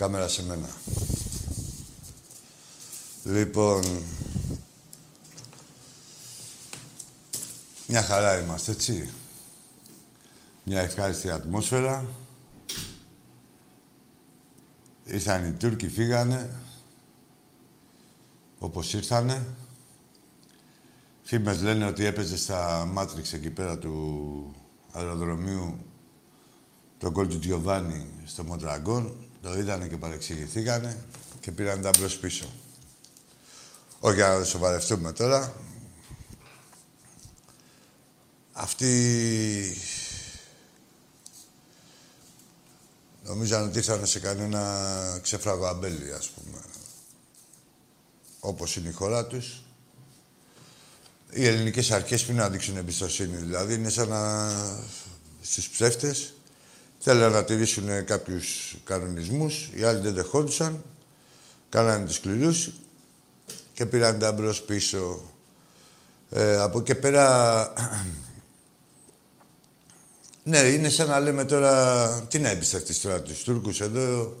Κάμερα σε μένα. Λοιπόν... Μια χαρά είμαστε, έτσι. Μια ευχάριστη ατμόσφαιρα. Ήρθαν οι Τούρκοι, φύγανε. Όπως ήρθανε. Φήμες λένε ότι έπαιζε στα Μάτριξ εκεί πέρα του αεροδρομίου το γκολ του Τζιοβάνι στο Μοντραγκόν. Το είδανε και παρεξηγηθήκανε και πήραν τα μπρος πίσω. Όχι για να σοβαρευτούμε τώρα. Αυτοί νομίζαν ότι ήρθαν σε κανένα ξέφραγο αμπέλι, ας πούμε. Όπως είναι η χώρα τους. Οι ελληνικές αρχές που να δείξουν εμπιστοσύνη, δηλαδή είναι σαν να στους ψεύτες Θέλανε να τηρήσουν κάποιους κανονισμούς, οι άλλοι δεν δεχόντουσαν, κάνανε τους σκληρούς και πήραν τα μπρος πίσω. Ε, από εκεί πέρα... ναι, είναι σαν να λέμε τώρα... Τι να εμπιστευτείς τώρα τους Τούρκους εδώ...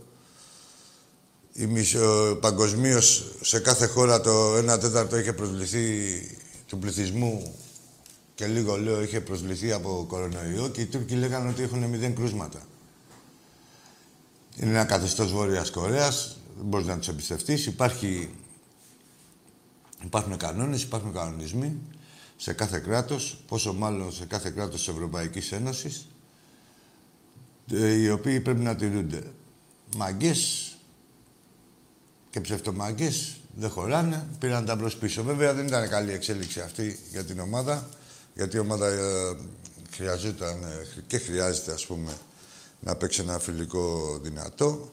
Η μισο, παγκοσμίως σε κάθε χώρα το 1 τέταρτο είχε προσβληθεί του πληθυσμού και λίγο λέω είχε προσβληθεί από κορονοϊό και οι Τούρκοι λέγανε ότι έχουν μηδέν κρούσματα. Είναι ένα καθεστώς Βόρειας Κορέας, δεν μπορείς να τους εμπιστευτείς. Υπάρχει... Υπάρχουν κανόνες, υπάρχουν κανονισμοί σε κάθε κράτος, πόσο μάλλον σε κάθε κράτος της Ευρωπαϊκής Ένωσης, ε, οι οποίοι πρέπει να τηρούνται. Μαγκές και ψευτομαγκές δεν χωράνε, πήραν τα μπρος πίσω. Βέβαια δεν ήταν καλή εξέλιξη αυτή για την ομάδα γιατί η ομάδα ε, χρειαζόταν ε, και χρειάζεται, ας πούμε, να παίξει ένα φιλικό δυνατό.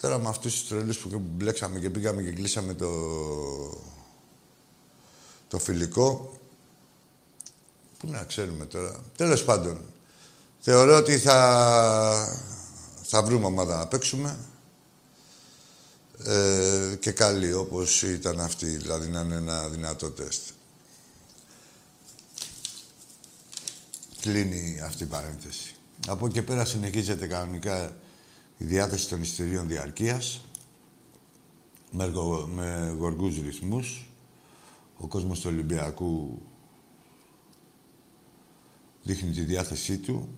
Τώρα με αυτούς τους τρελούς που μπλέξαμε και πήγαμε και κλείσαμε το, το φιλικό, πού να ξέρουμε τώρα. Τέλος πάντων, θεωρώ ότι θα, θα βρούμε ομάδα να παίξουμε. Ε, και καλή, όπως ήταν αυτή, δηλαδή να είναι ένα δυνατό τεστ. Κλείνει αυτή η παρένθεση. Από εκεί πέρα συνεχίζεται κανονικά η διάθεση των εισιτηρίων διαρκείας με, με γοργούς ρυθμούς. Ο κόσμος του Ολυμπιακού δείχνει τη διάθεσή του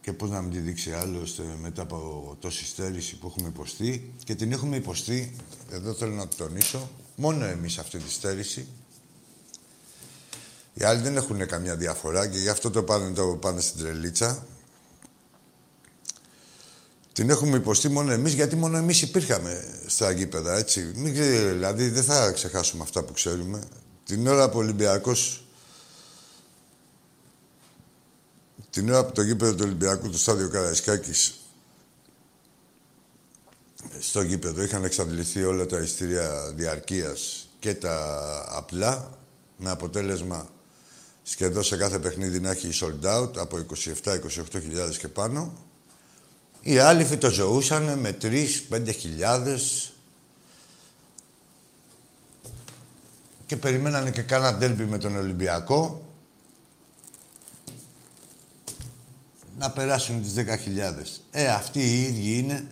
και πώς να μην τη δείξει άλλωστε μετά από τόση στέρηση που έχουμε υποστεί και την έχουμε υποστεί, εδώ θέλω να το τονίσω, μόνο εμείς αυτή τη στέρηση οι άλλοι δεν έχουν καμιά διαφορά και γι' αυτό το πάνε, το πάνε στην τρελίτσα. Την έχουμε υποστεί μόνο εμείς, γιατί μόνο εμείς υπήρχαμε στα γήπεδα, έτσι. Μην, δηλαδή, δεν θα ξεχάσουμε αυτά που ξέρουμε. Την ώρα που ο Ολυμπιακός... Την ώρα που το γήπεδο του Ολυμπιακού, του στάδιο Καραϊσκάκης, στο γήπεδο είχαν εξαντληθεί όλα τα ειστήρια διαρκείας και τα απλά, με αποτέλεσμα σχεδόν σε κάθε παιχνίδι να έχει sold out από 27-28 χιλιάδες και πάνω. Οι άλλοι φυτοζωούσαν με 3-5 χιλιάδες και περιμένανε και κάνα ντέρμπι με τον Ολυμπιακό να περάσουν τις 10.000. Ε, αυτοί οι ίδιοι είναι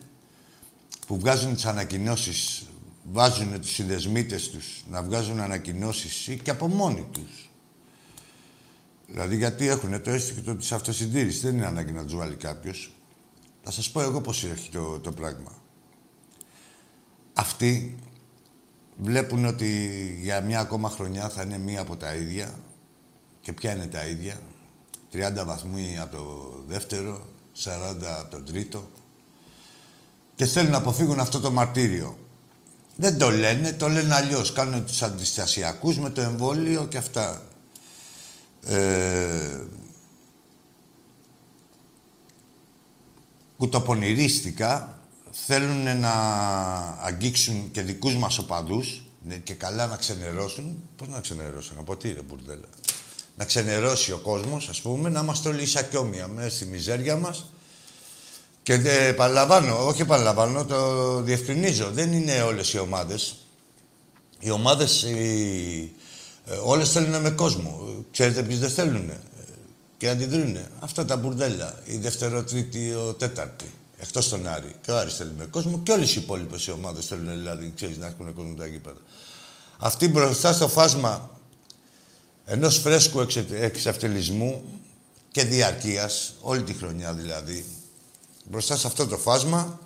που βγάζουν τις ανακοινώσεις, βάζουν τους συνδεσμίτες τους να βγάζουν ανακοινώσεις και από μόνοι τους. Δηλαδή γιατί έχουν το αίσθητο της αυτοσυντήρησης; Δεν είναι ανάγκη να τους βάλει κάποιος. Θα σας πω εγώ πώς έχει το, το πράγμα. Αυτοί βλέπουν ότι για μια ακόμα χρονιά θα είναι μία από τα ίδια. Και ποια είναι τα ίδια; 30 βαθμοί από το δεύτερο, 40 από το τρίτο. Και θέλουν να αποφύγουν αυτό το μαρτύριο. Δεν το λένε, το λένε αλλιώς. Κάνουν τους αντιστασιακούς με το εμβόλιο και αυτά. Ε, κουτοπονηρίστικα θέλουν να αγγίξουν και δικούς μας οπαδούς ναι, και καλά να ξενερώσουν. Πώς να ξενερώσουν, από τι ρε μπουρδέλα. Να ξενερώσει ο κόσμος, ας πούμε, να είμαστε όλοι ισακιόμια μέσα στη μιζέρια μας. Και δε, επαναλαμβάνω, όχι επαναλαμβάνω, το διευκρινίζω. Δεν είναι όλες οι ομάδες. Οι ομάδες, οι, ε, όλες θέλουν με κόσμο. Ξέρετε ποιες δεν θέλουν και αντιδρούν. Αυτά τα μπουρδέλα. Η δεύτερο, τρίτη, ο τέταρτη. Εκτός τον Άρη. Και ο Άρης θέλει με κόσμο και όλες οι υπόλοιπες οι ομάδες θέλουν δηλαδή, ξέρεις, να έχουν κόσμο τα γήπεδα. Αυτοί μπροστά στο φάσμα ενός φρέσκου εξαυτελισμού και διαρκείας, όλη τη χρονιά δηλαδή, μπροστά σε αυτό το φάσμα,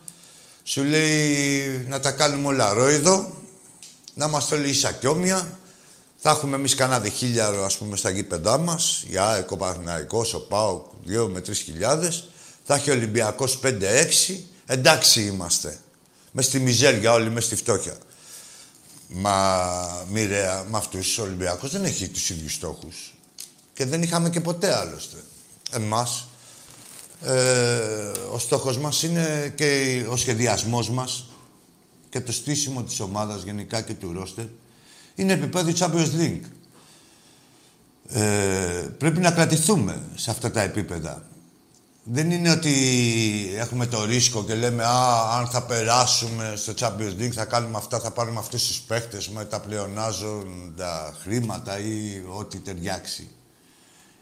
σου λέει να τα κάνουμε όλα ρόιδο, να είμαστε όλοι ίσα θα έχουμε εμείς κανένα διχίλιαρο, ας πούμε, στα γήπεδά μας. Η ΑΕΚ, ο Παναγικό, ο ΠΑΟΚ, 2 με 3 χιλιάδες. Θα έχει ο Ολυμπιακός 5-6. Εντάξει είμαστε. Μες στη μιζέρια, όλοι μες στη φτώχεια. Μα μοιραία με αυτούς ο Ολυμπιακός δεν έχει τους ίδιους στόχους. Και δεν είχαμε και ποτέ άλλωστε. Εμάς. Ε, ο στόχος μας είναι και ο σχεδιασμός μας και το στήσιμο της ομάδας γενικά και του ρόστερ είναι επίπεδο Champions League. Ε, πρέπει να κρατηθούμε σε αυτά τα επίπεδα. Δεν είναι ότι έχουμε το ρίσκο και λέμε «Α, αν θα περάσουμε στο Champions League θα κάνουμε αυτά, θα πάρουμε αυτούς τους παίχτες με τα πλεονάζοντα χρήματα ή ό,τι ταιριάξει».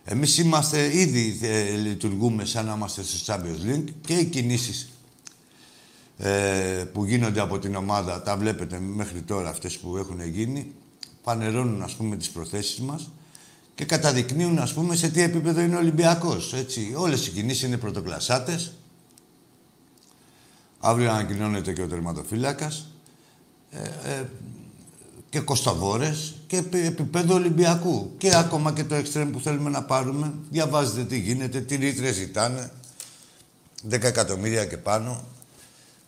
Εμείς είμαστε, ήδη ε, λειτουργούμε σαν να είμαστε στο Champions League και οι κινήσεις ε, που γίνονται από την ομάδα, τα βλέπετε μέχρι τώρα αυτές που έχουν γίνει, φανερώνουν ας πούμε τις προθέσεις μας και καταδεικνύουν ας πούμε σε τι επίπεδο είναι ο Ολυμπιακός. Έτσι. Όλες οι κινήσεις είναι πρωτοκλασσάτες. Αύριο ανακοινώνεται και ο τερματοφύλακας. Ε, ε, και κοστοβόρες και επίπεδο Ολυμπιακού. Και ακόμα και το εξτρέμ που θέλουμε να πάρουμε. Διαβάζετε τι γίνεται, τι ρήτρες ζητάνε. 10 εκατομμύρια και πάνω.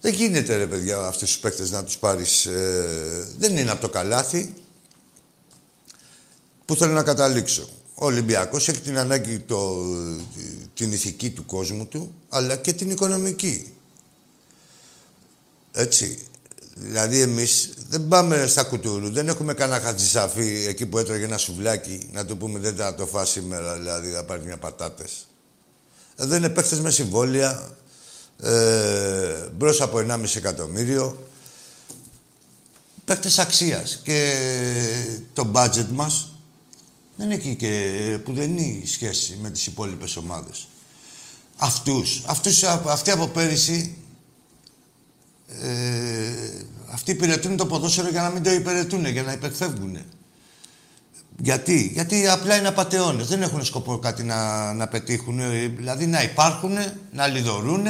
Δεν γίνεται ρε παιδιά αυτούς τους παίκτες να τους πάρεις. Ε, δεν είναι από το καλάθι. Πού θέλω να καταλήξω. Ο Ολυμπιακός έχει την ανάγκη το, την ηθική του κόσμου του, αλλά και την οικονομική. Έτσι. Δηλαδή εμείς δεν πάμε στα κουτούρου, δεν έχουμε κανένα χατζησαφή εκεί που έτρωγε ένα σουβλάκι, να του πούμε δεν θα το φας σήμερα, δηλαδή θα πάρεις μια πατάτες. Δεν είναι παίχτες με συμβόλαια, ε, μπρος από 1,5 εκατομμύριο. Παίχτες αξίας. Και το budget μας δεν έχει και που δεν είναι σχέση με τις υπόλοιπες ομάδες. Αυτούς, αυτούς αυτοί από πέρυσι, ε, αυτοί υπηρετούν το ποδόσφαιρο για να μην το υπηρετούν, για να υπερφεύγουν. Γιατί, γιατί απλά είναι απαταιώνες, δεν έχουν σκοπό κάτι να, να πετύχουν, δηλαδή να υπάρχουν, να λιδωρούν,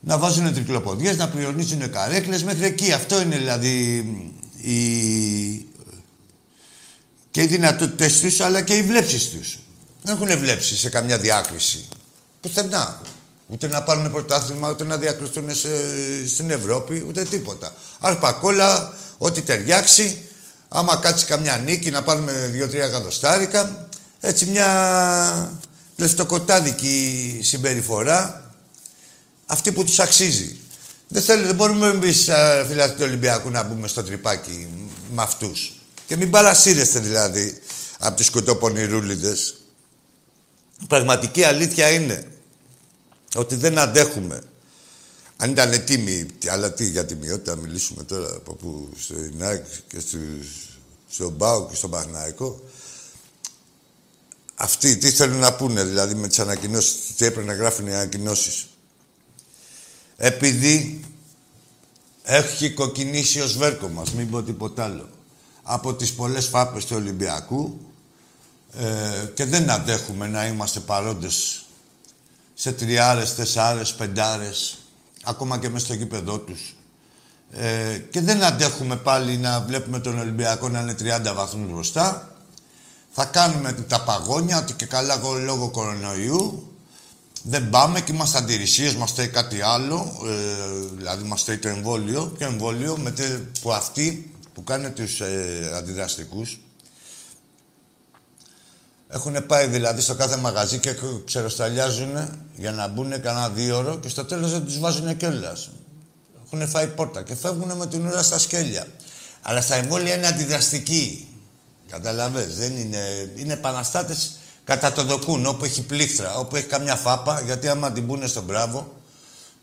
να βάζουν τρικλοποδιές, να πληρονίζουν καρέκλες, μέχρι εκεί. Αυτό είναι δηλαδή η, και οι δυνατότητες τους, αλλά και οι βλέψεις τους. Δεν έχουν βλέψεις σε καμιά διάκριση. Πουθενά. Ούτε να πάρουν πρωτάθλημα, ούτε να διακριθούν στην Ευρώπη, ούτε τίποτα. Αρπακόλα, ό,τι ταιριάξει. Άμα κάτσει καμιά νίκη, να πάρουμε δύο-τρία εκατοστάρικα. Έτσι μια λεφτοκοτάδικη συμπεριφορά. Αυτή που τους αξίζει. Δεν, θέλει, δεν μπορούμε εμείς, φίλοι του Ολυμπιακού, να μπούμε στο τρυπάκι με αυτούς. Και μην παρασύρεστε δηλαδή από τις σκοτοπονηρούλιδες. Η πραγματική αλήθεια είναι ότι δεν αντέχουμε. Αν ήταν τίμοι, αλλά τι για τιμιότητα μιλήσουμε τώρα από που στο ΙΝΑΚ και στο, στον ΠΑΟ και στον Παχναϊκό. αυτοί τι θέλουν να πούνε, δηλαδή με τις ανακοινώσεις, τι έπρεπε να γράφουν οι ανακοινώσεις. Επειδή έχει κοκκινήσει ο σβέρκο μας, μην πω τίποτα άλλο, από τις πολλές φάπες του Ολυμπιακού ε, και δεν αντέχουμε να είμαστε παρόντες σε τριάρες, τεσσάρες, πεντάρες, ακόμα και μέσα στο γήπεδό τους. Ε, και δεν αντέχουμε πάλι να βλέπουμε τον Ολυμπιακό να είναι 30 βαθμούς μπροστά. Θα κάνουμε τα παγόνια, ότι και καλά λόγω κορονοϊού. Δεν πάμε και είμαστε αντιρρησίες, μας θέλει κάτι άλλο. Ε, δηλαδή, μας θέλει το εμβόλιο. Και εμβόλιο με που αυτοί που κάνουν τους ε, αντιδραστικούς έχουν πάει δηλαδή στο κάθε μαγαζί και ξεροσταλιάζουν για να μπουν κανένα δύο ώρο και στο τέλος δεν τους βάζουν κιόλας. Έχουν φάει πόρτα και φεύγουν με την ουρά στα σκέλια. Αλλά στα εμβόλια είναι αντιδραστικοί. Καταλαβες, δεν είναι... Είναι επαναστάτες κατά το δοκούν, όπου έχει πλήκτρα, όπου έχει καμιά φάπα, γιατί άμα την πούνε στον μπράβο,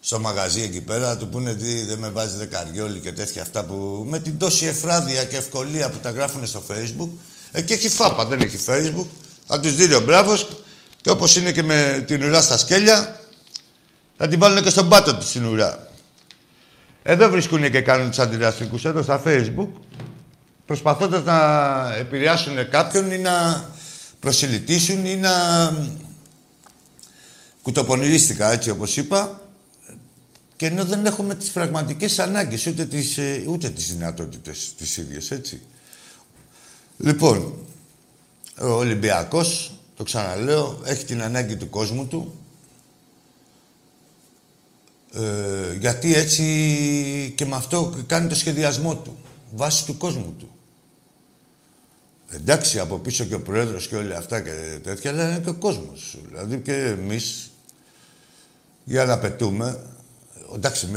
στο μαγαζί εκεί πέρα, θα του πούνε τι δεν με βάζει δεκαριόλι και τέτοια αυτά που με την τόση εφράδια και ευκολία που τα γράφουν στο facebook, εκεί έχει φάπα, δεν έχει facebook, θα τους δει ο μπράβος και όπως είναι και με την ουρά στα σκέλια, θα την βάλουν και στον πάτο της την ουρά. Εδώ βρίσκουν και κάνουν τους αντιδραστικούς, εδώ στα facebook, προσπαθώντας να επηρεάσουν κάποιον ή να προσιλητήσουν ή να κουτοπονηρίστηκα, έτσι όπως είπα, και ενώ δεν έχουμε τις πραγματικές ανάγκες, ούτε τις, ε, ούτε τις δυνατότητες τις ίδιες, έτσι. Λοιπόν, ο Ολυμπιακός, το ξαναλέω, έχει την ανάγκη του κόσμου του, ε, γιατί έτσι και με αυτό κάνει το σχεδιασμό του, βάσει του κόσμου του. Εντάξει, από πίσω και ο Πρόεδρος και όλα αυτά και τέτοια, αλλά είναι και ο κόσμος. Δηλαδή και εμείς, για να πετούμε, εντάξει,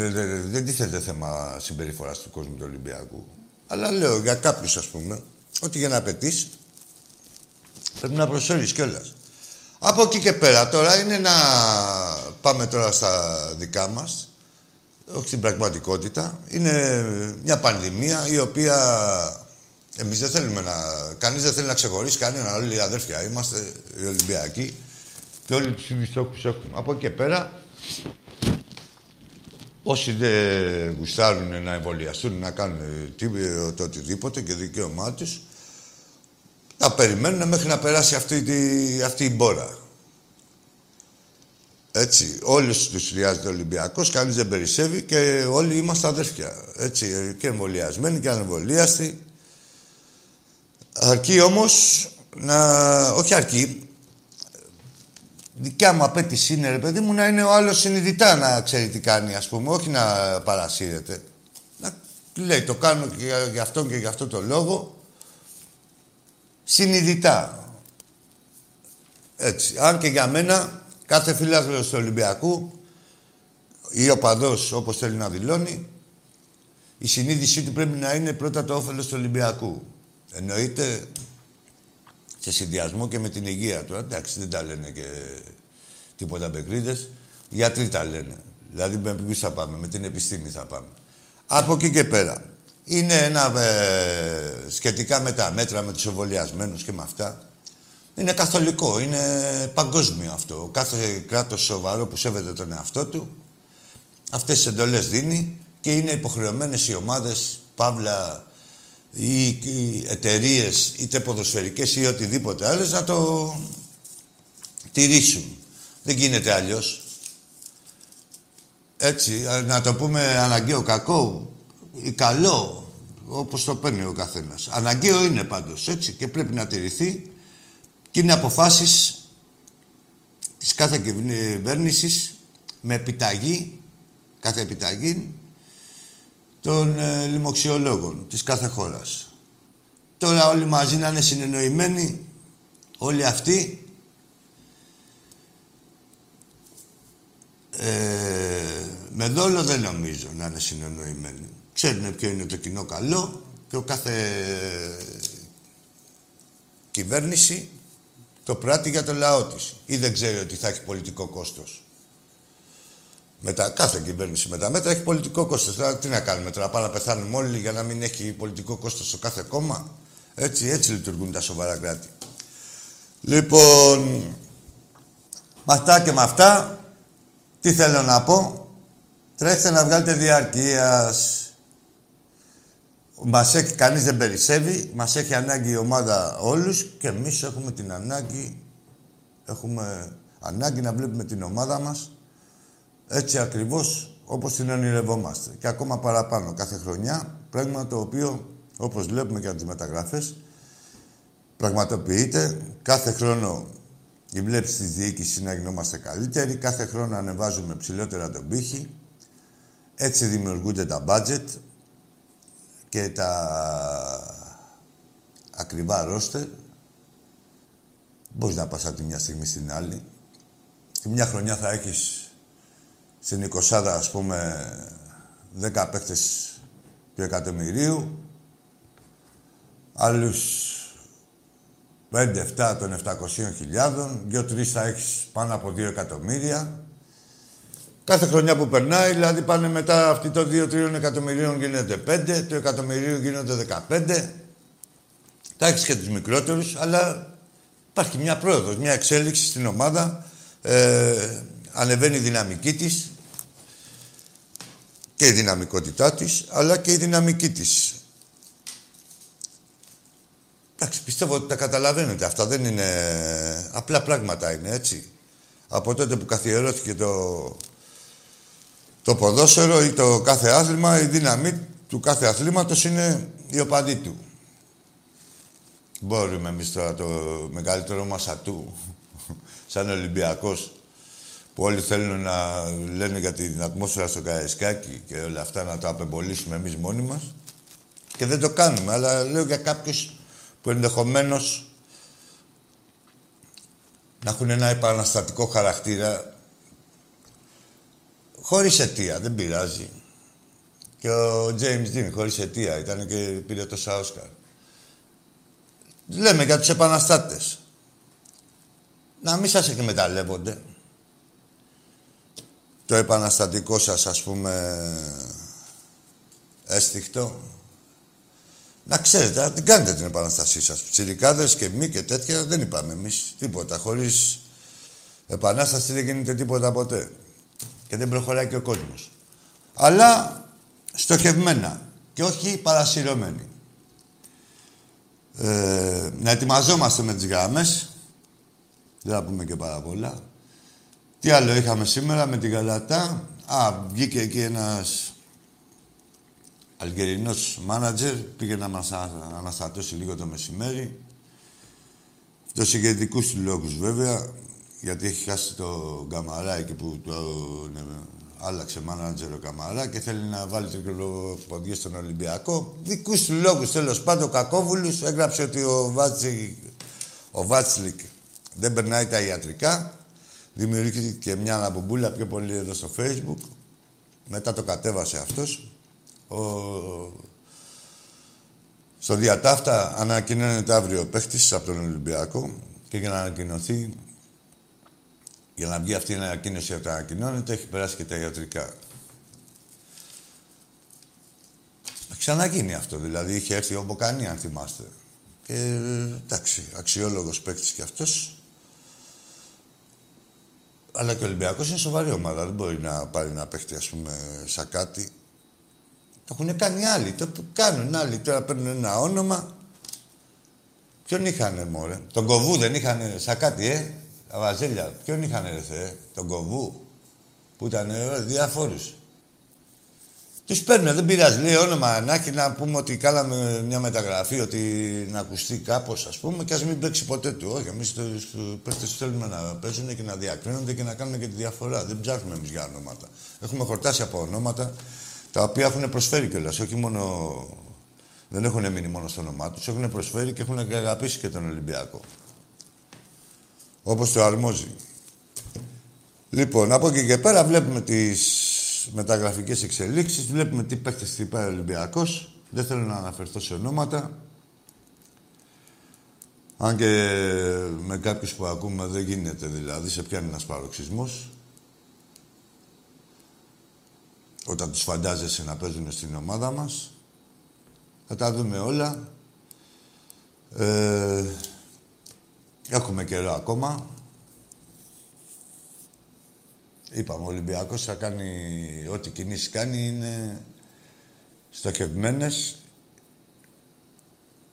δεν τίθεται θέμα συμπεριφοράς του κόσμου του Ολυμπιακού. Αλλά λέω για κάποιους, ας πούμε, ότι για να πετύσει πρέπει να προσφέρεις κιόλας. Από εκεί και πέρα τώρα είναι να πάμε τώρα στα δικά μας, όχι στην πραγματικότητα. Είναι μια πανδημία η οποία Εμείς δεν θέλουμε να. Κανείς δεν θέλει να ξεχωρίσει κανένα. Όλοι οι αδέρφια είμαστε, οι Ολυμπιακοί. Και όλοι τους ίδιου στόχου έχουμε. Από εκεί και πέρα, όσοι δεν γουστάρουν να εμβολιαστούν, να κάνουν το οτιδήποτε και δικαίωμά τους, θα περιμένουν μέχρι να περάσει αυτή, τη, αυτή η μπόρα. Έτσι, όλους τους χρειάζεται ο Ολυμπιακός, κανείς δεν περισσεύει και όλοι είμαστε αδέρφια. Έτσι, και εμβολιασμένοι και ανεμβολίαστοι. Αρκεί όμως να... Όχι αρκεί. Δικιά μου απέτηση είναι, ρε παιδί μου, να είναι ο άλλος συνειδητά να ξέρει τι κάνει, ας πούμε, όχι να παρασύρεται. Να λέει, το κάνω και για, για αυτόν και για αυτό το λόγο. Συνειδητά. Έτσι. Αν και για μένα, κάθε φίλαθλος του Ολυμπιακού ή ο παδός, όπως θέλει να δηλώνει, η συνείδησή του πρέπει να είναι πρώτα το όφελος του Ολυμπιακού. Εννοείται σε συνδυασμό και με την υγεία του. Εντάξει, δεν τα λένε και τίποτα μπεκρίδες. Γιατροί τα λένε. Δηλαδή με ποιους θα πάμε, με την επιστήμη θα πάμε. Από εκεί και πέρα. Είναι ένα ε, σχετικά με τα μέτρα, με τους εμβολιασμένους και με αυτά. Είναι καθολικό, είναι παγκόσμιο αυτό. Κάθε κράτος σοβαρό που σέβεται τον εαυτό του, αυτές τις εντολές δίνει και είναι υποχρεωμένες οι ομάδες, παύλα, ή οι εταιρείες είτε ποδοσφαιρικές ή οτιδήποτε άλλο να το τηρήσουν. Δεν γίνεται αλλιώς. Έτσι, να το πούμε αναγκαίο κακό ή καλό, όπως το παίρνει ο καθένας. Αναγκαίο είναι πάντως, έτσι, και πρέπει να τηρηθεί και είναι αποφάσεις της κάθε κυβέρνησης με επιταγή, κάθε επιταγή, των ε, λοιμοξιολόγων της κάθε χώρας. Τώρα όλοι μαζί να είναι συνεννοημένοι, όλοι αυτοί, ε, με δόλο δεν νομίζω να είναι συνεννοημένοι. Ξέρουν ποιο είναι το κοινό καλό και ο κάθε κυβέρνηση το πράττει για το λαό της. Ή δεν ξέρει ότι θα έχει πολιτικό κόστος. Μετά, κάθε κυβέρνηση με τα μέτρα έχει πολιτικό κόστος. Δηλαδή, τι να κάνουμε τώρα, πάμε να πεθάνουμε όλοι για να μην έχει πολιτικό κόστος στο κάθε κόμμα; Έτσι, έτσι λειτουργούν τα σοβαρά κράτη. Λοιπόν, με αυτά και με αυτά, τι θέλω να πω; Τρέχετε να βγάλετε διαρκείας. Μας έχει, κανείς δεν περισσεύει. Μας έχει ανάγκη η ομάδα όλους και εμείς έχουμε την ανάγκη, έχουμε ανάγκη να βλέπουμε την ομάδα μας έτσι ακριβώς όπως την ονειρευόμαστε. Και ακόμα παραπάνω κάθε χρονιά, πράγμα το οποίο, όπως βλέπουμε και από τις μεταγραφές, πραγματοποιείται. Κάθε χρόνο η βλέψη της διοίκησης να γινόμαστε καλύτεροι. Κάθε χρόνο ανεβάζουμε ψηλότερα τον πύχη. Έτσι δημιουργούνται τα budget και τα ακριβά ρόστερ. Μπορείς να πας από τη μια στιγμή στην άλλη. Τη μια χρονιά θα έχεις στην 20 ας πούμε 10 παίκτες του εκατομμυρίου. Άλλους 5-7 των 700.000, 2-3 θα έχεις πάνω από 2 εκατομμύρια. Κάθε χρονιά που περνάει, δηλαδή πάνε μετά αυτοί το 2-3 εκατομμυρίων γίνεται 5, το εκατομμυρίου γίνονται 15. Θα έχεις και τους μικρότερους, αλλά υπάρχει μια πρόοδος, μια εξέλιξη στην ομάδα. Ε, ανεβαίνει η δυναμική της και η δυναμικότητά της, αλλά και η δυναμική της. Εντάξει, πιστεύω ότι τα καταλαβαίνετε. Αυτά δεν είναι... Απλά πράγματα είναι, έτσι. Από τότε που καθιερώθηκε το, το ποδόσφαιρο ή το κάθε άθλημα, η δύναμη του κάθε αθλήματος είναι η οπαδή του. Μπορούμε εμείς τώρα το μεγαλύτερο μας ατού, σαν Ολυμπιακός, που όλοι θέλουν να λένε για την ατμόσφαιρα στο Καραϊσκάκι και όλα αυτά να το απεμπολίσουμε εμείς μόνοι μας. Και δεν το κάνουμε, αλλά λέω για κάποιους που ενδεχομένως να έχουν ένα επαναστατικό χαρακτήρα χωρίς αιτία, δεν πειράζει. Και ο James Dean χωρίς αιτία ήταν και πήρε το Σάουσκαρ. Λέμε για τους επαναστάτες. Να μην σας εκμεταλλεύονται. Το επαναστατικό σας, ας πούμε, έστιχτο. Να ξέρετε, να την κάνετε την επαναστασή σας. Ψηρικάδες και μη και τέτοια δεν είπαμε εμείς τίποτα. Χωρίς επανάσταση δεν γίνεται τίποτα ποτέ. Και δεν προχωράει και ο κόσμος. Αλλά στοχευμένα και όχι παρασυρωμένοι. Ε, να ετοιμαζόμαστε με τις γράμμες. Δεν θα πούμε και πάρα πολλά. Τι άλλο είχαμε σήμερα με την Γαλατά. Α, βγήκε εκεί ένας Αλγερινός μάνατζερ, πήγε να μας αναστατώσει λίγο το μεσημέρι. Αυτός είχε δικούς του λόγους βέβαια, γιατί έχει χάσει το Γκαμαρά εκεί που το ναι, άλλαξε μάνατζερ ο Καμαρά και θέλει να βάλει τρικλοποντιές στον Ολυμπιακό. Δικούς του λόγους, τέλος πάντων, κακόβουλους. Έγραψε ότι ο, Βάτσι, ο Βάτσλικ δεν περνάει τα ιατρικά. Δημιουργήθηκε μια αναπομπούλα πιο πολύ εδώ στο Facebook. Μετά το κατέβασε αυτός. Ο... Στο διατάφτα ανακοινώνεται αύριο ο παίχτης από τον Ολυμπιακό και για να ανακοινωθεί, για να βγει αυτή η ανακοίνωση από ανακοινώνεται, έχει περάσει και τα ιατρικά. Θα ξαναγίνει αυτό, δηλαδή είχε έρθει ο Μποκανή, αν θυμάστε. Και εντάξει, αξιόλογος παίχτης κι αυτός. Αλλά και ο Ολυμπιακός είναι σοβαρή ομάδα, δεν μπορεί να πάρει να παίχτη, ας πούμε, σαν κάτι. Το έχουν κάνει άλλοι. Το κάνουν άλλοι. Τώρα παίρνουν ένα όνομα. Ποιον είχανε, μωρέ; Τον κοβού δεν είχανε σαν κάτι, ε; Τα βαζέλια. Ποιον είχανε, ρε Θεέ; Τον κοβού. Που ήταν ε, διάφορους. Τους παίρνουν, δεν πειράζει. Λέει όνομα να έχει να πούμε ότι κάναμε μια μεταγραφή, ότι να ακουστεί κάπως, ας πούμε, και ας μην παίξει ποτέ του. Όχι, εμείς του παίχτε θέλουμε να παίζουν και να διακρίνονται και να κάνουν και τη διαφορά. Δεν ψάχνουμε εμείς για ονόματα. Έχουμε χορτάσει από ονόματα τα οποία έχουν προσφέρει κιόλας. Όχι μόνο. Δεν έχουν μείνει μόνο στο όνομά τους, έχουν προσφέρει και έχουν αγαπήσει και τον Ολυμπιακό. Όπως το αρμόζει. Λοιπόν, από εκεί και πέρα βλέπουμε τις μεταγραφικές εξελίξεις, βλέπουμε τι παίχτες τι πάει ο Ολυμπιακός. Δεν θέλω να αναφερθώ σε ονόματα. Αν και με κάποιους που ακούμε δεν γίνεται δηλαδή, σε πιάνει ένας παροξισμός. όταν τους φαντάζεσαι να παίζουν στην ομάδα μας. Θα τα δούμε όλα. Ε, Έχουμε καιρό ακόμα. Είπαμε, ο Ολυμπιακός θα κάνει ό,τι κινήσεις κάνει είναι στοχευμένες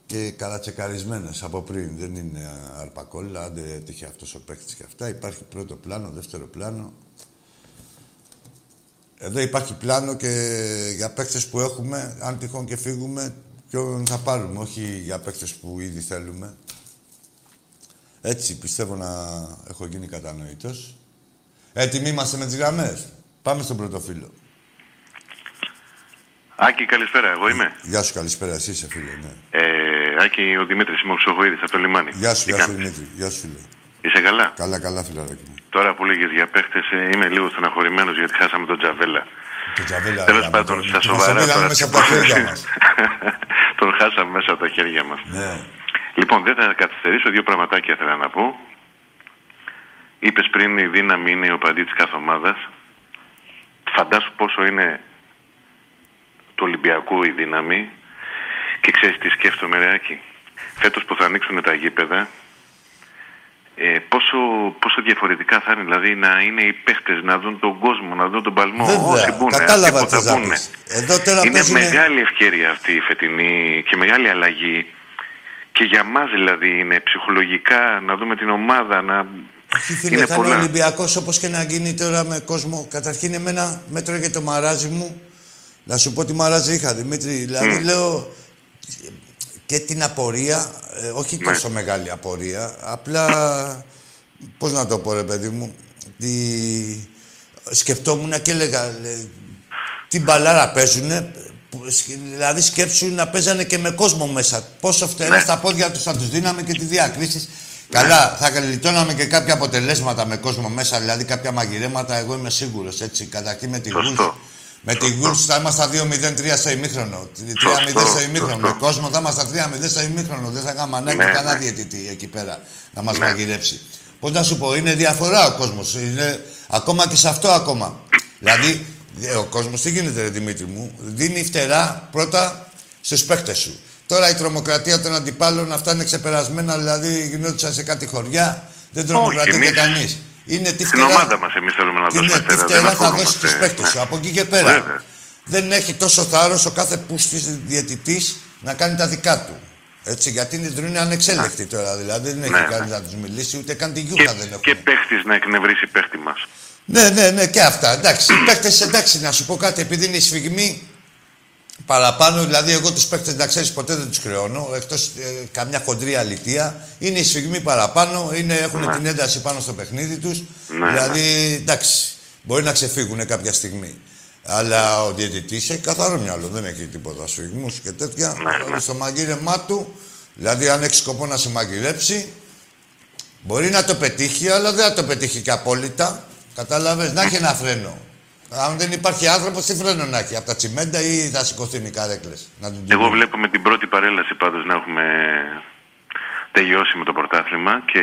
και καλατσεκαρισμένες από πριν. Δεν είναι αρπακόλα, δεν έτυχε αυτός ο παίκτης και αυτά. Υπάρχει πρώτο πλάνο, δεύτερο πλάνο. Εδώ υπάρχει πλάνο και για παίκτες που έχουμε, αν τυχόν και φύγουμε, ποιον θα πάρουμε, όχι για παίκτες που ήδη θέλουμε. Έτσι πιστεύω να έχω γίνει κατανοητός. Έτοιμοι είμαστε με τις γραμμές. Πάμε στον πρώτο φίλο. Άκη, καλησπέρα. Εγώ είμαι. Γεια σου, καλησπέρα. Εσύ είσαι φίλε, ναι. Ε, Άκη, ο Δημήτρης είμαι ο από το λιμάνι. Γεια σου, γεια σου Δημήτρη. Γεια σου, φίλε. Είσαι καλά; Καλά, καλά, φιλαράκι μου. Τώρα που λέγε για παίχτες, ε, είμαι λίγο στεναχωρημένος γιατί χάσαμε τον Τζαβέλα. Τον Τζαβέλα. Τέλος πάντων, στα σοβαρά. Τον μέσα από τα χέρια μας. τον χάσαμε μέσα από τα χέρια μας. Ναι. Λοιπόν, δεν θα καθυστερήσω. Δύο πραγματάκια ήθελα να πω. Είπες πριν η δύναμη είναι ο παντή της κάθε ομάδας. Φαντάσου πόσο είναι του Ολυμπιακού η δύναμη και ξέρεις τι σκέφτομαι, Ρεάκη. Φέτος που θα ανοίξουν τα γήπεδα, ε, πόσο, πόσο διαφορετικά θα είναι, δηλαδή να είναι οι παίχτες, να δουν τον κόσμο, να δουν τον παλμό. Βέβαια, όσοι μπουν, κατάλαβα θα μπουν. Εδώ τώρα είναι μεγάλη ευκαιρία αυτή η φετινή και μεγάλη αλλαγή. Και για μας δηλαδή είναι ψυχολογικά να δούμε την ομάδα, να όχι φίλε, είναι θα είναι Ολυμπιακός όπως και να γίνει τώρα με κόσμο. Καταρχήν εμένα μέτρο για το μαράζι μου να σου πω τι μαράζι είχα, Δημήτρη. Δηλαδή, mm. λέω και την απορία, ε, όχι ναι. τόσο μεγάλη απορία, απλά, πώς να το πω ρε παιδί μου, τη... σκεφτόμουν και έλεγα, την μπαλάρα παίζουνε, δηλαδή σκέψου να παίζανε και με κόσμο μέσα. Πόσο φτερά ναι. στα πόδια τους θα τους δίναμε και τη διακρίσεις. Ναι. Καλά, θα γλιτώναμε και κάποια αποτελέσματα με κόσμο μέσα, δηλαδή κάποια μαγειρέματα, εγώ είμαι σίγουρος, έτσι, καταρχήν με τη γούρση. Με την Γκούρτ θα είμαστε 2-0-3 στο ημίχρονο. 3-0 στο ημίχρονο. Με κόσμο θα είμαστε 3-0 στο ημίχρονο. Δεν θα κάνουμε ανάγκη ναι, κανένα ναι. διαιτητή εκεί πέρα να μας ναι. μαγειρέψει. Πώς να σου πω, είναι διαφορά ο κόσμος. Ακόμα και σε αυτό ακόμα. Δηλαδή, ε, ο κόσμος τι γίνεται, ρε, Δημήτρη μου, δίνει φτερά πρώτα στους παίχτε σου. Τώρα η τρομοκρατία των αντιπάλων αυτά είναι ξεπερασμένα, δηλαδή γινόντουσαν σε κάτι χωριά, δεν τρομοκρατεί κανείς. Είναι τη Στην ομάδα μας εμείς θέλουμε να δώσουμε φτερά. Τη φτερά θα δώσει στου παίκτες σου. Από εκεί και πέρα. Βέβαια. Δεν έχει τόσο θάρρος ο κάθε πούστη διαιτητής να κάνει τα δικά του. Έτσι, γιατί είναι ανεξέλεκτοι τώρα. Δηλαδή δεν έχει ναι, κανείς ναι. να τους μιλήσει, ούτε καν τη γιούχα δεν έχουν. Και παίχτης να εκνευρίσει παίχτη μας. Ναι, ναι, ναι, και αυτά. Εντάξει, οι παίχτε, εντάξει, να σου πω κάτι, επειδή είναι η σφιγμή παραπάνω, δηλαδή εγώ του παίχτε να ξέρεις ποτέ δεν τους χρεώνω, εκτός ε, καμιά χοντρή αλητία. Είναι η σφιγμή παραπάνω, είναι, έχουν ναι. την ένταση πάνω στο παιχνίδι τους. Ναι, δηλαδή, εντάξει, μπορεί να ξεφύγουν κάποια στιγμή. Αλλά ο διαιτητής έχει καθαρό μυαλό, δεν έχει τίποτα σφιγμούς και τέτοια. Ναι, ναι. Στο μαγείρεμά του, δηλαδή αν έχεις σκοπό να σε μαγειρέψει, μπορεί να το πετύχει, αλλά δεν θα το πετύχει και απόλυτα. Κατάλαβε, να έχει ένα φρένο. Αν δεν υπάρχει άνθρωπος, τι φρένο να έχει, από τα τσιμέντα ή θα σηκωθούν οι καρέκλες. Εγώ βλέπω με την πρώτη παρέλαση πάντως να έχουμε τελειώσει με το πρωτάθλημα και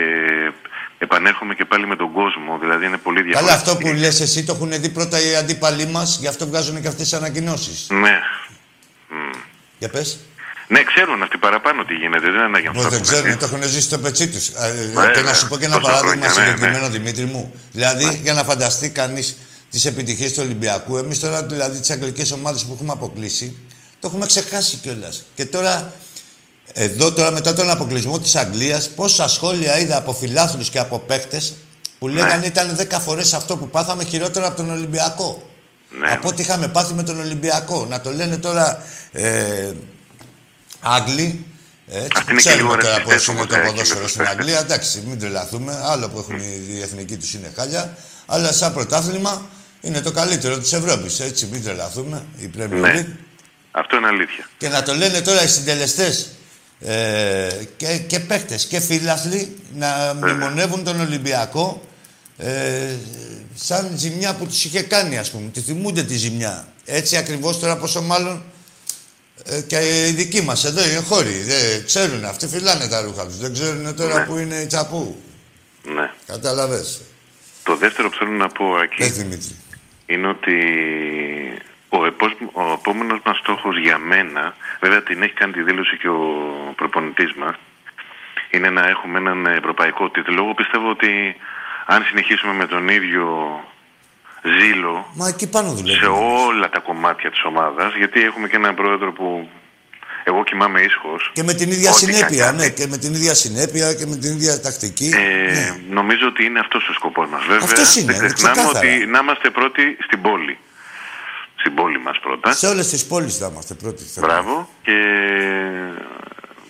επανέρχομαι και πάλι με τον κόσμο. Δηλαδή είναι πολύ διαφορετικό. Καλά, αυτό που λες, εσύ το έχουν δει πρώτα οι αντίπαλοι μας, γι' αυτό βγάζουν και αυτές τις ανακοινώσεις. Ναι. Για πες. Ναι, ξέρουν αυτοί παραπάνω τι γίνεται. Δεν είναι ανάγκη να Δεν ξέρουν, το έχουν ζήσει στο πετσί τους. Ε, και να σου πω και ένα παράδειγμα ναι, συγκεκριμένο, ναι. Δημήτρη μου. Δηλαδή, ναι. για να φανταστεί κανείς τις επιτυχίες του Ολυμπιακού. Εμείς τώρα δηλαδή τις αγγλικές ομάδες που έχουμε αποκλείσει, το έχουμε ξεχάσει κιόλας. Και τώρα, εδώ τώρα μετά τον αποκλεισμό της Αγγλίας, πόσα σχόλια είδα από φιλάθλους και από παίκτες που ναι. λέγανε ήταν 10 φορές αυτό που πάθαμε χειρότερο από τον Ολυμπιακό. Ναι. Από ό,τι είχαμε πάθει με τον Ολυμπιακό. Να το λένε τώρα ε, Άγγλοι. Έτσι, που ξέρουμε τώρα πώς είναι το ποδόσφαιρο στην Αγγλία. Εντάξει, μην τρελαθούμε. Άλλο που έχουν οι εθνικοί τους είναι χάλια. Αλλά σαν πρωτάθλημα είναι το καλύτερο της Ευρώπης. Έτσι, μην τρελαθούμε. Η Premier ναι. Αυτό είναι αλήθεια. Και να το λένε τώρα οι συντελεστές ε, και, και παίχτες και φίλαθλοι να μνημονεύουν τον Ολυμπιακό ε, σαν ζημιά που τους είχε κάνει, ας πούμε. Τη θυμούνται τη ζημιά. Έτσι ακριβώς τώρα πόσο μάλλον ε, και οι δικοί μας εδώ οι χώροι. Δεν ξέρουν, αυτοί φυλάνε τα ρούχα τους. Δεν ξέρουν τώρα ναι. που είναι η τσαπού. Ναι. Καταλαβες. Το δεύτερο που θέλω να πω, Ακή, είναι ότι ο, ο επόμενος μας στόχος για μένα, βέβαια την έχει κάνει τη δήλωση και ο προπονητής μας, είναι να έχουμε έναν ευρωπαϊκό τίτλο. Εγώ πιστεύω ότι αν συνεχίσουμε με τον ίδιο ζήλο Μα εκεί πάνω δουλεύει. σε όλα τα κομμάτια της ομάδας, γιατί έχουμε και έναν πρόεδρο που εγώ κοιμάμαι ήσυχος. Και με την ίδια Ό,τι συνέπεια, κάνει. ναι. Και με την ίδια συνέπεια και με την ίδια τακτική. Ε, ναι. Νομίζω ότι είναι αυτός ο σκοπός μας. Βέβαια, Αυτός είναι, δεν ξεχνάμε ξεκάθαρα. ότι να είμαστε πρώτοι στην πόλη. Στην πόλη μας πρώτα. Σε όλες τις πόλεις θα είμαστε πρώτοι. θέλω. Μπράβο. Και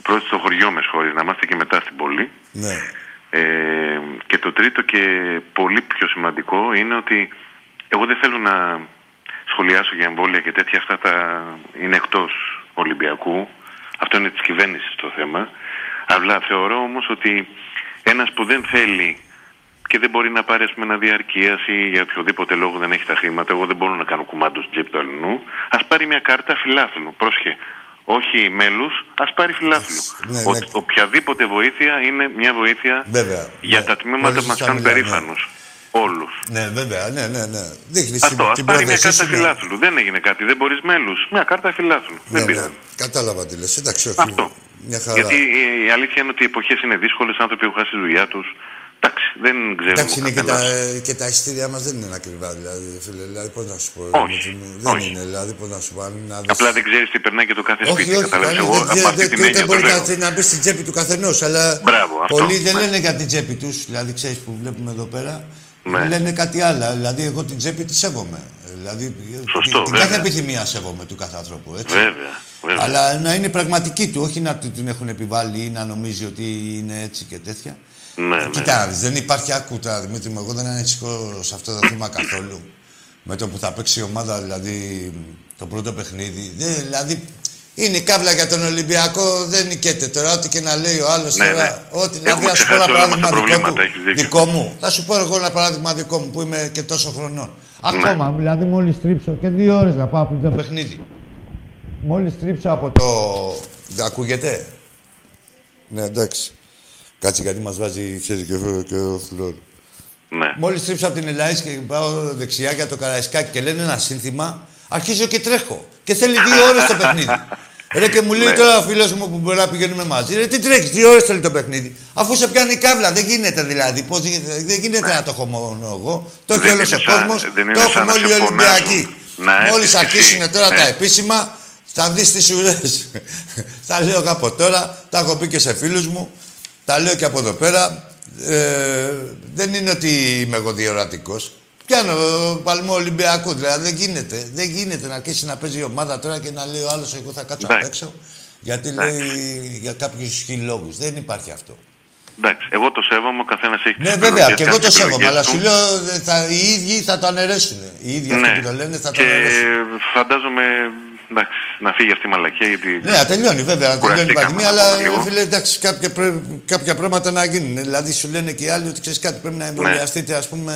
πρώτοι στο χωριό με συγχωρείς, να είμαστε και μετά στην πόλη. Ναι. Ε, και το τρίτο και πολύ πιο σημαντικό είναι ότι εγώ δεν θέλω να σχολιάσω για εμβόλια και τέτοια αυτά τα είναι εκτός Ολυμπιακού. Αυτό είναι της κυβέρνησης το θέμα. Αλλά θεωρώ όμως ότι ένας που δεν θέλει και δεν μπορεί να πάρει ας πούμε, ένα διαρκείας ή για οποιοδήποτε λόγο δεν έχει τα χρήματα, εγώ δεν μπορώ να κάνω κουμάντος στην τσέπη του αλληνού, ας πάρει μια κάρτα φιλάθλου. Πρόσχε. Όχι μέλους, ας πάρει φιλάθλου. Ναι, Ο- ναι. οποιαδήποτε βοήθεια είναι μια βοήθεια Βέβαια. για ναι. τα τμήματα Μόλις που μας σας κάνουν μιλάω, ναι. περήφανους. Όλους. Ναι, βέβαια, ναι, ναι, ναι. Δείχνεις Αυτό, ας την πάρει μια πρόθεσή κάρτα σου, ναι. φιλάθλου. Δεν έγινε κάτι, δεν μπορείς μέλους. Μια κάρτα φιλάθλου. Ναι, δεν ναι. πειράζει. Κατάλαβα τι λες. Εντάξει, όχι. Αυτό. Μια χαρά. Γιατί η- η αλήθεια είναι ότι οι εποχές είναι δύσκολες, άνθρωποι έχουν χάσει τη δουλειά τους. Εντάξει, δεν ξέρουμε Εντάξει, ο είναι και τα, καθένας. και τα ειστήρια μας δεν είναι ακριβά, δηλαδή, φίλε. Δηλαδή, πώς να σου πω. Όχι, Δημήτρη μου, Δεν όχι. είναι, δηλαδή, πώς να σου πω. αν Να δεις... Απλά δεν ξέρεις τι περνάει και το κάθε Όχι, σπίτι. όχι, Καταλάβεις, κανείς εγώ δεν από ξέρεις, αυτή δεν, την δεν έννοια το μπορεί λέω. να, να μπεις στην τσέπη του καθενός. Αλλά Μπράβο, αυτό. πολλοί δεν Ναι. λένε για την τσέπη τους, δηλαδή ξέρεις που βλέπουμε εδώ πέρα. Ναι. Λένε κάτι άλλο. Δηλαδή, εγώ την τσέπη τη σέβομαι. Δηλαδή, Σωστό, την, την κάθε βέβαια. επιθυμία σέβομαι του κάθε ανθρώπου. Έτσι. Βέβαια, βέβαια. Αλλά να είναι πραγματική του, όχι να του την έχουν επιβάλει ή να νομίζει ότι είναι έτσι και τέτοια. Ναι, ναι. Κοίτα, δεν υπάρχει άκουτα, Δημήτρη μου. Εγώ δεν ανησυχώ σε αυτό το θέμα καθόλου. Με το που θα παίξει η ομάδα, δηλαδή το πρώτο παιχνίδι. Δεν, δηλαδή είναι η κάβλα για τον Ολυμπιακό, δεν νικέται τώρα. Ό,τι και να λέει ο άλλος Ναι, τώρα. ναι. Ό,τι, δηλαδή, Έχουμε να σου πω ένα ξεχάσει όλα μας τα παράδειγμα δικό, προβλήματα, του, έχεις δίκιο. δικό μου. Θα σου πω εγώ ένα παράδειγμα δικό μου που είμαι και τόσο χρονών. Ναι. Ακόμα, δηλαδή μόλις τρίψω και δύο ώρες να πάω πριν το παιχνίδι. Μόλις τρίψω από το. Δεν ακούγεται; Ναι, εντάξει. Κάτσε γιατί μας βάζει ξέρεις και, ο- και ο φλόρ. Ναι. Μόλις τρίψω από την Ελλάδα και πάω δεξιά για το Καραϊσκάκι και λένε ένα σύνθημα, αρχίζω και τρέχω. Και θέλει δύο ώρες το παιχνίδι. Ρε και μου λέει Ναι. τώρα ο φίλος μου που μπορεί να πηγαίνουμε μαζί, ρε τι τρέχεις, δύο ώρες θέλει το παιχνίδι; Αφού σε πιάνει η κάβλα, δεν γίνεται δηλαδή. Πώς γίνεται, δεν γίνεται να το έχω μόνο εγώ. Το έχει Δεν όλος είναι ο σαν- κόσμος, δεν είναι το σαν έχουν να όλοι οι σε Ολυμπιακοί. φωνάζουν. Να Μόλις έρθεις αρχίσουν εσύ. τώρα τα Ε. επίσημα, θα δεις τις ουρές. τα λέω και από τώρα, τα έχω πει και σε φίλους μου, τα λέω και από εδώ πέρα. Ε, δεν είναι ότι είμαι εγώ διορατικός. Πιάνω παλμό Ολυμπιακού, δηλαδή δεν γίνεται. Δεν γίνεται να αρχίσει να παίζει η ομάδα τώρα και να λέει ο άλλος: Εγώ θα κάτσω απ' Εντάξει. έξω. Γιατί λέει για κάποιους λόγου. Δεν υπάρχει αυτό. Εντάξει, εγώ το σέβομαι, ο καθένας έχει Ναι, τις βέβαια, επιλογές και εγώ κάνει το τις σέβομαι. επιλογές Αλλά του. σου λέω, ε, θα, οι ίδιοι θα το αναιρέσουν. Οι ίδιοι αυτοί που το λένε θα το Ναι. και αναιρέσουν. φαντάζομαι εντάξει, να φύγει αυτή η μαλακία γιατί. Ναι, να τελειώνει βέβαια, να τελειώνει η Κουραστήκαμε πανδημία, να αλλά πούμε λίγο. φίλε, εντάξει, κάποια, πρέ- κάποια πράγματα να γίνουν. Δηλαδή σου λένε και οι άλλοι ότι ξέρεις κάτι, πρέπει να εμβολιαστείτε, ας πούμε,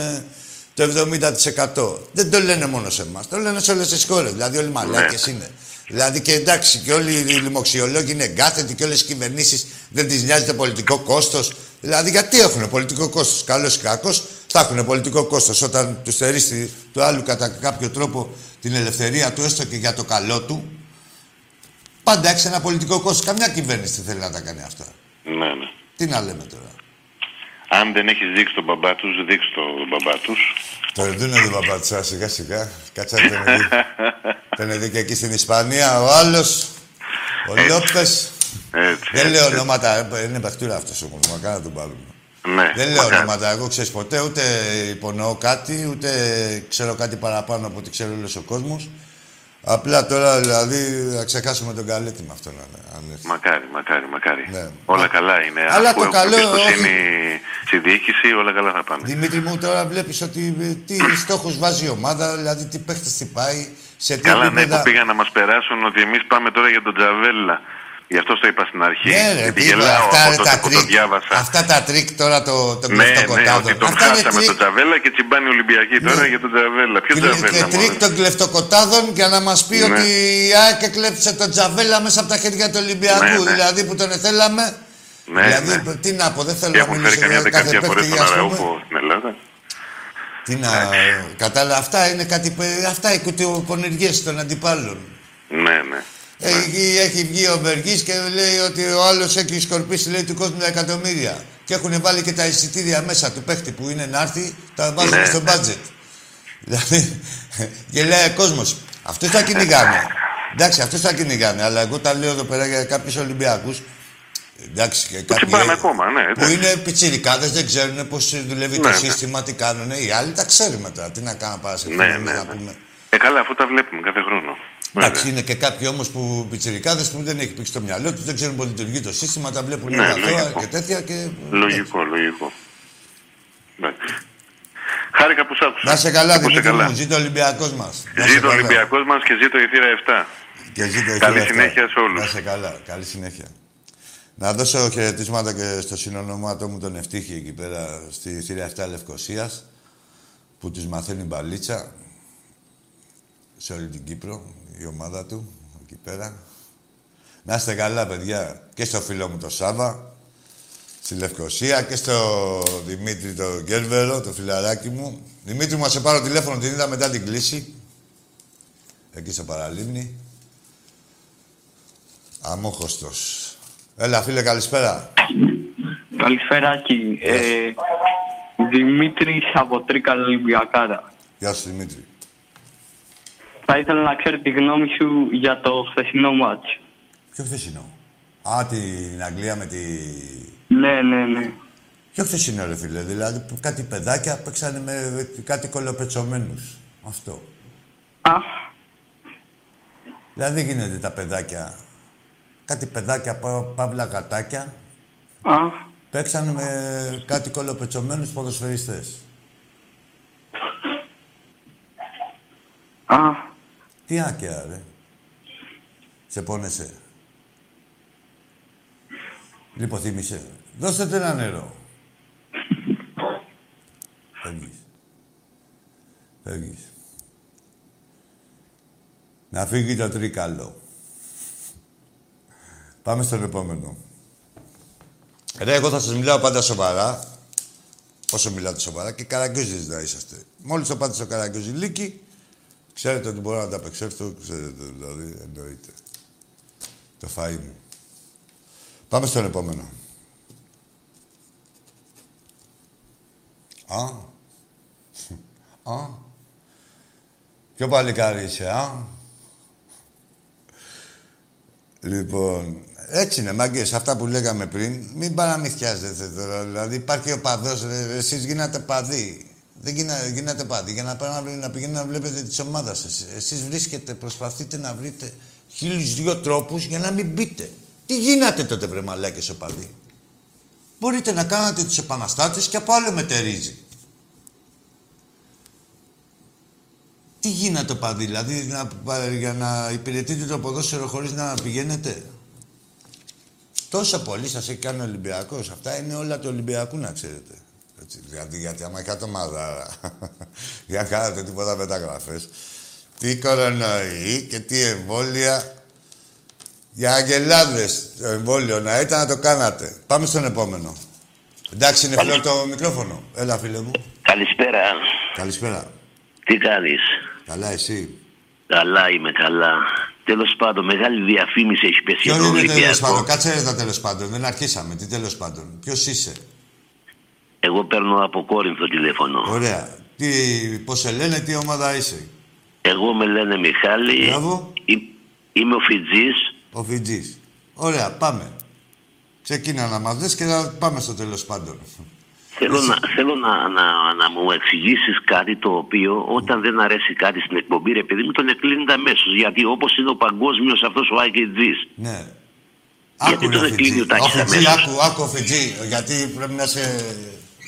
το 70%. Δεν το λένε μόνο σε εμάς, το λένε σε όλες τις χώρες. Δηλαδή, όλοι μαλάκες είναι. Δηλαδή και εντάξει, και όλοι οι λοιμοξιολόγοι είναι εγκάθετοι και όλες οι κυβερνήσεις δεν τις νοιάζει το πολιτικό κόστος. Δηλαδή, γιατί έχουν πολιτικό κόστος, καλός ή κακός, θα έχουν πολιτικό κόστος όταν τους στερήσει του άλλου κατά κάποιο τρόπο την ελευθερία του, έστω και για το καλό του. Πάντα έχεις ένα πολιτικό κόστος. Καμιά κυβέρνηση δεν θέλει να τα κάνει αυτά. Ναι, ναι. Τι να λέμε τώρα. Αν δεν έχεις δείξει τον μπαμπά τους, δείξει τον μπαμπά τους. Το δούνε τον παπατσά σιγά σιγά. Κάτσα τον δει. τον δει και εκεί στην Ισπανία. Ο άλλος, ο Λόπες. Έτσι. Δεν έτσι, λέω έτσι. ονόματα. ε, Είναι παιχτούρα αυτός όμω. Μακάρι να τον πάρουμε. Ναι, Δεν λέω μακάρι. ονόματα. Εγώ ξέρεις ποτέ ούτε υπονοώ κάτι, ούτε ξέρω κάτι παραπάνω από ό,τι ξέρει όλος ο κόσμος. Απλά τώρα δηλαδή να ξεχάσουμε τον καλέτη με αυτό να είναι. αν έρθει. Μακάρι, μακάρι, μακάρι. Ναι. Όλα Μα- καλά είναι. Αλλά Αφού το έχουμε καλό, εμπιστοσύνη στη διοίκηση, όλα καλά θα πάνε. Δημήτρη μου, τώρα βλέπεις ότι ε, τι στόχους βάζει η ομάδα, δηλαδή τι παίχτες τι πάει, σε τι Καλά, ναι, επίπεδα. που πήγαν να μας περάσουν ότι εμείς πάμε τώρα για τον Τζαβέλα. Γι' αυτό το είπα στην αρχή. Ναι, ρε, γιατί τι είπα, γελάω αυτά από ρε, τότε τα που το τρίκ. διάβασα. Αυτά τα τρικ τώρα το, το Ναι, ναι, κλεφτοκοτάδο. ότι τον Αυτά είναι χάσαμε τρίκ. τον Τζαβέλα και τσιμπάνει οι Ολυμπιακοί τώρα Ναι. για τον Τζαβέλα. Ποιο Και, Τζαβέλα, και μωρέ; τρίκ των κλεφτοκοτάδων για να μας πει Ναι. ότι η ΑΕΚ έκλεψε τον Τζαβέλα μέσα από τα χέρια του Ολυμπιακού. Ναι, ναι. Δηλαδή που τον εθέλαμε. Ναι, δηλαδή, ναι. τι να πω, δεν θέλω Και να έχουν μιλήσω φέρει καμιά για κάθε δεκαετία φορέ παίκτη, τον ας πούμε. Αραούχο στην Ελλάδα. Τι να. Κατάλαβα, αυτά είναι κάτι. πε- Αυτά οι κουτιοπονηριές των αντιπάλων. Ναι, ναι. Έχει, έχει βγει ο Μπεργής και λέει ότι ο άλλος έχει σκορπίσει λέει, του κόσμου τα εκατομμύρια. Και έχουν βάλει και τα εισιτήρια μέσα του παίχτη που είναι να έρθει, τα βάζουν Ναι. στο budget. Δηλαδή, και λέει ο κόσμος, αυτούς θα κυνηγάνε. Εντάξει, αυτούς θα κυνηγάνε, αλλά εγώ τα λέω εδώ πέρα για κάποιους Ολυμπιακούς. Εντάξει, και κάποιοι τσιμπάνε ακόμα, ναι, που εντάξει. είναι πιτσιρικάδες, δεν ξέρουν πώς δουλεύει Ναι, το ναι. σύστημα, τι κάνουν. Οι άλλοι τα ξέρουν μετά. Τι να κάνουμε πάρα σε Ναι, φίλο, ναι, να ναι. πούμε. Ε, καλά, αφού τα βλέπουμε κάθε χρόνο. Εντάξει, Βέβαια. είναι και κάποιοι όμως που πιτσιρικάδες που δεν έχει πήξει το μυαλό τους, δεν ξέρουν πώς λειτουργεί το σύστημα, τα βλέπουν Ναι, ναι, αθώα λογικό. και τέτοια και. Λογικό, λογικό. Εντάξει. Χάρηκα που σ' άκουσα. Να σε καλά, Που είσαι Δημήτρη καλά. μου, ζήτω ο Ολυμπιακός μας. Ζήτω ο Ολυμπιακός μας και ζήτω η θύρα 7. Και ζήτω η Καλή θύρα συνέχεια αυτά. σε όλους. Να σε καλά, καλή συνέχεια. Να δώσω χαιρετίσματα και στο συνονομάτο μου τον Ευτύχη εκεί πέρα στη θύρα 7 Λευκοσίας που του μαθαίνει μπαλίτσα σε όλη την Κύπρο, η ομάδα του εκεί πέρα. Να είστε καλά, παιδιά, και στο φίλο μου το Σάβα, στη Λευκοσία και στο Δημήτρη το Γκέρβερο, το φιλαράκι μου. Δημήτρη μου, να σε πάρω τηλέφωνο, την είδα μετά την κλίση. Εκεί στο Παραλίμνη. Αμόχωστος. Έλα, φίλε, καλησπέρα. Καλησπέρα, Άκη. Ε, Δημήτρης από Τρίκαλα Ολυμπιακάρα. Γεια σου, Δημήτρη. Θα ήθελα να ξέρω τη γνώμη σου για το χθεσινό μάτς. Ποιο χθεσινό; Α, την Αγγλία με τη... Ναι, ναι, ναι. Ποιο χθεσινό, ρε φίλε. Δηλαδή, που κάτι παιδάκια παίξανε με με κάτι κολοπετσωμένους. Αυτό. Α, Δηλαδή, δεν γίνεται τα παιδάκια. Κάτι παιδάκια, πα- παύλα γατάκια, α, παίξανε με κάτι κολοπετσωμένους ποδοσφαιριστές. α. Τι άκαια, ρε. Σε πόνεσαι. Λιποθύμησε. Δώστε του ένα νερό. Φεύγεις. Φεύγεις. Να φύγει το τρίκαλο. Πάμε στον επόμενο. Ρε, εγώ θα σας μιλάω πάντα σοβαρά. Όσο μιλάτε σοβαρά και καραγκιόζεις να είσαστε. Μόλις το πάτε στο καραγκιόζιλίκι, ξέρετε ότι μπορώ να τα απεξέλθω, ξέρετε δηλαδή, εννοείται. Το φαΐ μου. Πάμε στον επόμενο. Α. Α. Ποιο παλικάρι είσαι, α. Λοιπόν, έτσι είναι, μάγκες, αυτά που λέγαμε πριν, μην παραμυθιάζετε τώρα. Δηλαδή, υπάρχει ο παδός, ρε, εσείς γίνατε παδί. Δεν γίνα, γίνατε παδί για να, πάνε, να πηγαίνετε να βλέπετε τις ομάδες σας. Εσείς βρίσκετε, προσπαθείτε να βρείτε χίλιους δυο τρόπους για να μην μπείτε. Τι γίνατε τότε, βρε μαλάκες, ο παδί. Μπορείτε να κάνετε τους επαναστάτες και από άλλο μετερίζει. Τι γίνεται παδί, δηλαδή να, πα- για να υπηρετείτε το ποδόσφαιρο χωρίς να πηγαίνετε; Τόσο πολύ σας έχει κάνει ο Ολυμπιακός. Αυτά είναι όλα του Ολυμπιακού να ξέρετε. Έτσι, γιατί, γιατί άμα είχατε ομάδα, για να κάνετε τίποτα μεταγραφές. Τι κορονοϊή και τι εμβόλια. Για αγελάδες το εμβόλιο να ήταν να το κάνατε. Πάμε στον επόμενο. Εντάξει, είναι φλόρ το μικρόφωνο. Έλα, φίλε μου. Καλησπέρα. Καλησπέρα. Τι κάνεις; Καλά, εσύ; Καλά είμαι καλά. Τέλος πάντων, μεγάλη διαφήμιση έχει πέσει Ποιο για τον είναι τέλος πάντων, Ολυμπιακό. κάτσε ρε τα τέλος πάντων. Δεν αρχίσαμε. Τι τέλος πάντων; Ποιος είσαι; Εγώ παίρνω από Κόρινθο τηλέφωνο. Ωραία. Τι, πώς σε λένε, τι ομάδα είσαι; Εγώ με λένε Μιχάλη. Μπράβο. Εί- Είμαι ο Φιτζής. Ο Φιτζής. Ωραία, πάμε. Ξεκίνα να μας δεις και να πάμε στο τέλος πάντων. Θέλω, να, θέλω να, να, να μου εξηγήσεις κάτι το οποίο όταν δεν αρέσει κάτι στην εκπομπή, ρε παιδί μου, τον εκλείνεται αμέσως. Γιατί όπως είναι ο παγκόσμιος αυτός ο Άγγετζής. Ναι. Γιατί Άκου τον ρε εκλείνει Φιτζή. ο Τάκης Ο Φιτζή, αμέσως. άκου, άκου Φιτζή. Γιατί πρέπει να σε...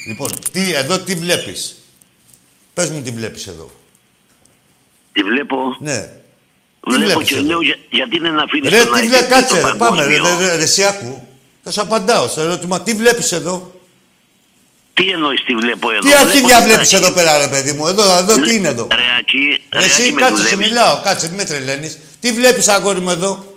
Λοιπόν, τι, εδώ τι βλέπεις; Πες μου τι βλέπεις εδώ. Τη βλέπω, Ναι. Τι βλέπω βλέπεις και εδώ; λέω για- γιατί είναι να αφήνεις Ρε, τον τι Άγγετζή βλέπει, κάτσε, στο ρε, πάμε, ρε, παγκόσμιο. ρε, ρε, ρε, εσύ άκου. Θα σου απαντάω στο ερώτημα. Τι βλέπεις εδώ; Τι εννοείς τι βλέπω εδώ; Τι Βλέπω αρχίδια την βλέπεις αρχή. εδώ πέρα, ρε παιδί μου; Εδώ, εδώ, τι είναι εδώ; Ρε Ακή, ρε Εσύ Ακή, με κάτσε, σε δουλεύεις; μιλάω. Κάτσε, μην με τρελαίνεις. Τι βλέπεις, αγόρι μου, εδώ;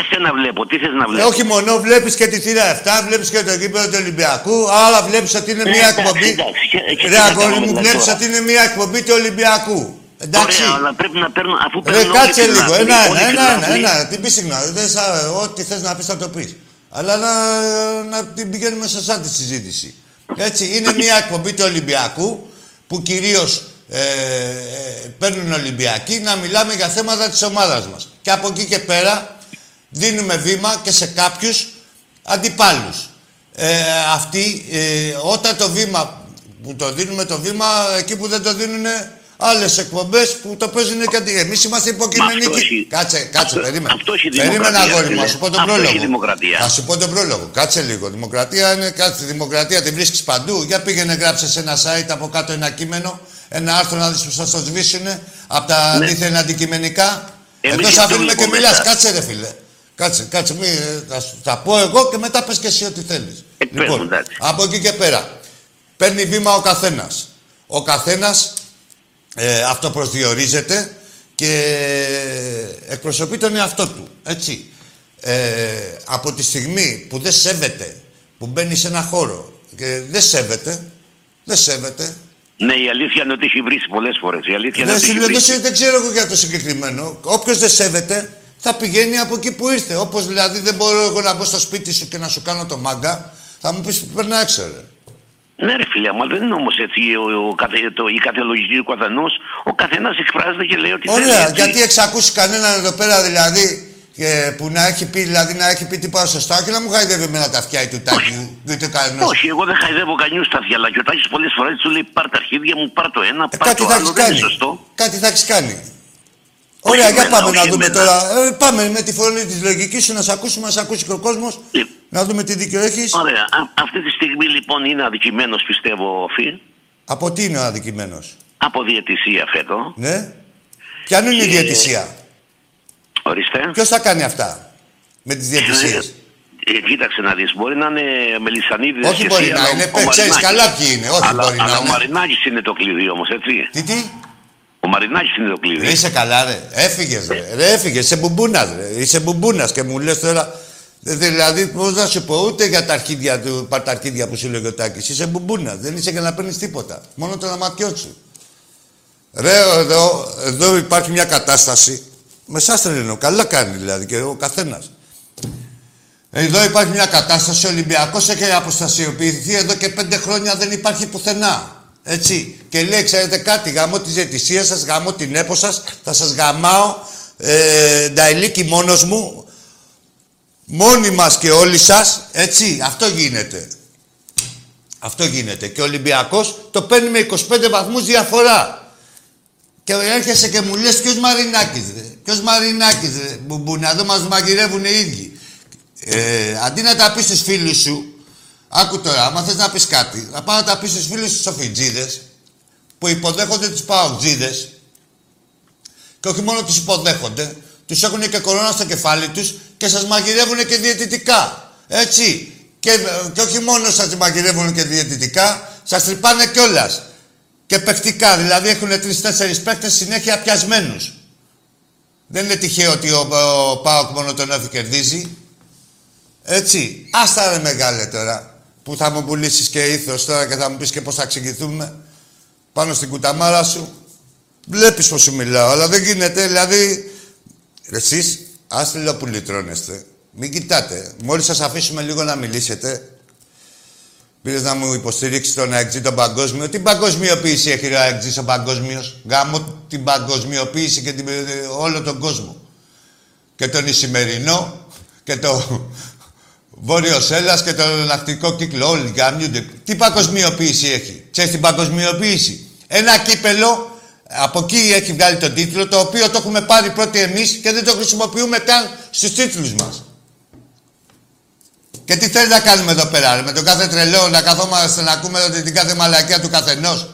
Εσένα βλέπω, τι θες να Ε, βλέπω; όχι μόνο, βλέπεις και τη θύρα 7, βλέπεις και το γήπεδο του Ολυμπιακού. Άρα βλέπεις ότι είναι Ε, μια εντάξει, εκπομπή. εντάξει, και- και τι Ρε, να αγόρι κάνουμε μου, δηλαδή βλέπεις τώρα; ότι είναι μια εκπομπή του Ολυμπιακού. Εντάξει. Ωραία, αλλά πρέπει να παίρνουν, αφού Ρε, παίρνουν κάτσε όλοι λίγο. φιλάθλοι, Ένα, όλοι ένα, ένα, φιλάθλοι, ένα, ένα. Τι πεις συγγνώμη. Δεν σα- Ό,τι θες να πεις θα το πεις. Αλλά να, να την πηγαίνουμε σε εσά τη συζήτηση. Έτσι, είναι μια εκπομπή του Ολυμπιακού που κυρίως ε, ε, παίρνουν Ολυμπιακοί να μιλάμε για θέματα της ομάδας μας. Και από εκεί και πέρα δίνουμε βήμα και σε κάποιους αντιπάλους. Ε, αυτοί, ε, όταν το βήμα που το δίνουμε το βήμα, εκεί που δεν το δίνουν άλλες εκπομπές που το παίζουν και αντί. Εμείς είμαστε Μα υποκειμενικοί. αυτό έχει- Κάτσε, κάτσε, αυτό- περίμενε. αυτό έχει Περίμενε, δημοκρατία, αγόρι μου, φίλε. να σου πω τον Αυτό πρόλογο. έχει δημοκρατία. Θα σου πω τον πρόλογο. Κάτσε λίγο. Δημοκρατία είναι κάτι. Δημοκρατία τη βρίσκεις παντού. Για πήγαινε, γράψες σε ένα site από κάτω ένα κείμενο, ένα άρθρο να δεις που θα το σβήσουν από τα Ναι. δίθεν αντικειμενικά. Εμείς Εδώ σε αυτό αφήνουμε και λοιπόν μιλάς. μετά. Κάτσε, ρε φίλε. Κάτσε, κάτσε. Μη, ε, θα, σου- θα πω εγώ και μετά πες και εσύ ό,τι θέλεις. Ε, πες μου, εντάξει. από εκεί και πέρα. Παίρνει βήμα ο καθένας. Ο καθένας ε, αυτοπροσδιορίζεται και εκπροσωπεί τον εαυτό του. Έτσι. Ε, από τη στιγμή που δεν σέβεται, που μπαίνει σε ένα χώρο και δεν σέβεται, δεν σέβεται. Ναι, η αλήθεια είναι ότι έχει βρει πολλές φορές. Η αλήθεια είναι Δεν, ότι έχει σου λέω, δεν, βρει. σε- δεν ξέρω εγώ για το συγκεκριμένο. Όποιος δεν σέβεται, θα πηγαίνει από εκεί που ήρθε. Όπως δηλαδή δεν μπορώ εγώ να μπω στο σπίτι σου και να σου κάνω το μάγκα, θα μου πεις περνά έξω, ρε. Ναι, ρε φίλε, αλλά δεν είναι όμως έτσι ο, ο, καθε- το, η κάθε λογική του καθενός. Ο καθένας εκφράζεται και λέει ότι θέλει. Ωραία, έτσι. γιατί έχεις ακούσει κανέναν εδώ πέρα δηλαδή και που να έχει πει, δηλαδή να έχει πει τίποτα σωστά και να μου χαϊδεύει εμένα τα αυτιά του τάκη, ούτε κανένας. Όχι, εγώ δεν χαϊδεύω κανένα στα αυτιά, αλλά και ο Τάκης πολλές φορές του λέει πάρ τα αρχίδια μου, πάρ το ένα, Ε, πάρ κάτι το θα άλλο, έχεις δεν είναι κάνει. σωστό. Κάτι θα έχεις κάνει. Όχι Ωραία, για εμένα, πάμε όχι να δούμε εμένα. τώρα. Ε, πάμε με τη φωνή της λογικής σου να σε ακούσουμε, να σε ακούσει και ο κόσμος. Ε, Να δούμε τι δίκιο έχεις. Ωραία. Α- αυτή τη στιγμή λοιπόν είναι αδικημένος πιστεύω ο Φι, Από τι είναι ο αδικημένος; από διαιτησία φέτο. Ναι. Ποιανού είναι η Και- διαιτησία; Ορίστε. Ποιος θα κάνει αυτά με τις διαιτησίες; Ε, κοίταξε να δεις, μπορεί να είναι Μελισανίδης Όχι και μπορεί εσύ, να αλλά είναι, ο παι- ξέρεις Μαρινάκης. καλά ποιοι είναι. Όχι αλλά, μπορεί να αλλά ο είναι. Μαρινάκης είναι το κλειδί όμως, έτσι. Τι, τι; Ο Μαρινάκης είναι το κλειδί. Ρε, είσαι καλά, ρε. Έφυγες, ρε. ρε έφυγες. Είσαι μπουμπούνας, ρε. Είσαι μπουμπούνας και μου λες τώρα. δε- Δηλαδή, πώς να σου πω, ούτε για τα αρχίδια του, πάρ' τα αρχίδια που σου λέγει ο Τάκης. Είσαι μπουμπούνας. Δεν είσαι για να παίρνεις τίποτα. Μόνο το αματιό σου. Ρε, εδώ, εδώ υπάρχει μια κατάσταση. Με εσάς δεν εννοώ. Καλά κάνει δηλαδή και ο καθένας. Εδώ υπάρχει μια κατάσταση. Ο Ολυμπιακός έχει αποστασιοποιηθεί εδώ και πέντε χρόνια δεν υπάρχει πουθενά. Έτσι. Και λέει, ξέρετε κάτι, γαμώ τη ζετησία σας, γαμώ την έπο σας, θα σας γαμάω ε, νταηλίκι μόνος μου, μόνοι μας και όλοι σας, έτσι. Αυτό γίνεται. Αυτό γίνεται. Και ο Ολυμπιακός το παίρνει με 25 βαθμούς διαφορά. Και έρχεσαι και μου λες ποιος Μαρινάκης ρε. Ποιος Μαρινάκης ρε. Μπουμπούνα, εδώ μας μαγειρεύουν οι ίδιοι. Ε, αντί να τα πεις στους φίλους σου, άκου τώρα, άμα θες να πεις κάτι, να πάω να τα πεις στους φίλους σου σοφιτζίδες, που υποδέχονται τους παουτζίδες, και όχι μόνο τους υποδέχονται, τους έχουν και κορώνα στο κεφάλι τους και σας μαγειρεύουν και διαιτητικά. Έτσι. Και, και όχι μόνο σας μαγειρεύουν και διαιτητικά, σας τρυπάνε κιόλας. Και παιχτικά, δηλαδή έχουν τρει-τέσσερι παίκτες συνέχεια πιασμένους. Δεν είναι τυχαίο ότι ο, ο Πάοκ μόνο τον έφη κερδίζει. Έτσι. Άστα ρε μεγάλε τώρα. Που θα μου πουλήσεις και ήθος τώρα και θα μου πεις και πώς θα εξηγηθούμε. Πάνω στην κουταμάρα σου. Βλέπεις πώς σου μιλάω, αλλά δεν γίνεται. Δηλαδή, εσείς, άστιλο που λυτρώνεστε. Μην κοιτάτε. Μόλις σας αφήσουμε λίγο να μιλήσετε, Πήρες να μου υποστηρίξεις τον ΑΕΚΤΖ τον παγκόσμιο. Τι παγκοσμιοποίηση έχει ο ΑΕΚΤΖ ο παγκόσμιος; Γάμω την παγκοσμιοποίηση και την, όλο τον κόσμο. Και τον Ισημερινό και το Βόρειος Έλλας και το λακτικό κύκλο. Όλοι γαμιούνται. Τι παγκοσμιοποίηση έχει; Ξέρεις την παγκοσμιοποίηση; Ένα κύπελο από εκεί έχει βγάλει τον τίτλο το οποίο το έχουμε πάρει πρώτοι εμείς και δεν το χρησιμοποιούμε καν στους τίτλους μας. Και τι θέλει να κάνουμε εδώ πέρα, ρε, με τον κάθε τρελό να καθόμαστε να ακούμε την κάθε μαλακία του καθενός.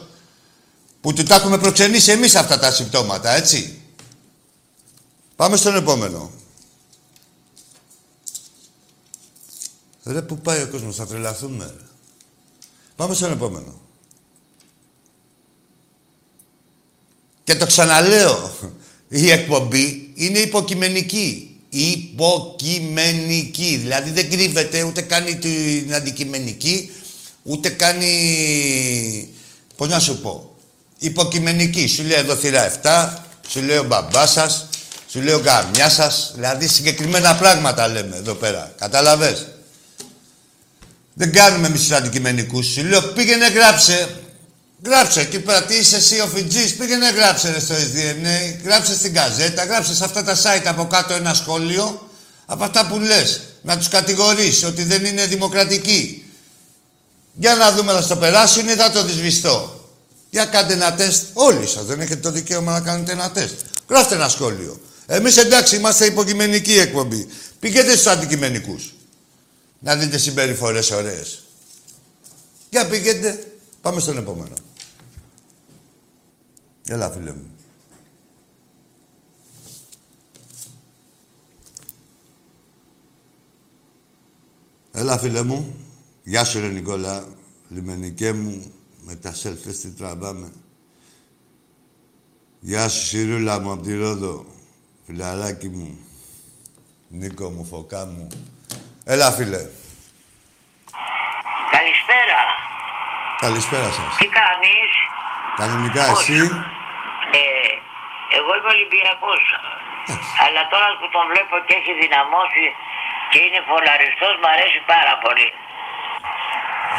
Που του τα έχουμε προξενήσει εμείς αυτά τα συμπτώματα, έτσι. Πάμε στον επόμενο. Ρε, πού πάει ο κόσμος, θα τρελαθούμε. Ρε. Πάμε στον επόμενο. Και το ξαναλέω, η εκπομπή είναι υποκειμενική. Υποκειμενική. Δηλαδή δεν κρύβεται, ούτε κάνει την αντικειμενική, ούτε κάνει... Πώς να σου πω. Υποκειμενική. Σου λέει εδώ θύρα 7, σου λέει ο μπαμπά σας, σου λέει ο καμιά σας. Δηλαδή συγκεκριμένα πράγματα λέμε εδώ πέρα. Κατάλαβε. Δεν κάνουμε εμείς τους αντικειμενικούς. Σου λέω πήγαινε γράψε. Γράψε εκεί πέρα, τι είσαι εσύ ο Φιτζής; Πήγαινε γράψε ρε, στο SDNA, γράψε στην καζέτα, γράψε σε αυτά τα site από κάτω ένα σχόλιο από αυτά που λες. Να τους κατηγορήσει ότι δεν είναι δημοκρατικοί. Για να δούμε, να στο περάσουν ή θα το δυσβηστώ. Για κάντε ένα τεστ. Όλοι σας δεν έχετε το δικαίωμα να κάνετε ένα τεστ. Γράφτε ένα σχόλιο. Εμείς εντάξει είμαστε υποκειμενική εκπομπή. Πηγαίνετε στους αντικειμενικούς. Να δείτε συμπεριφορές ωραίες. Για πηγαίνετε. Πάμε στον επόμενο. Έλα, φίλε μου. Έλα, φίλε μου. Γεια σου, ρε Νικόλα. Λιμενικέ μου, με τα σέλφες τι τραβάμε. Γεια σου, Σιρούλα μου, απ' τη Ρόδο. Φιλαράκι μου. Νίκο μου, φωκά μου. Έλα, φίλε. Καλησπέρα. Καλησπέρα σας. Τι κάνεις; Κανονικά Πώς; εσύ; Ε, εγώ είμαι Ολυμπιακός. Αλλά τώρα που τον βλέπω και έχει δυναμώσει και είναι φολαριστός, μου αρέσει πάρα πολύ.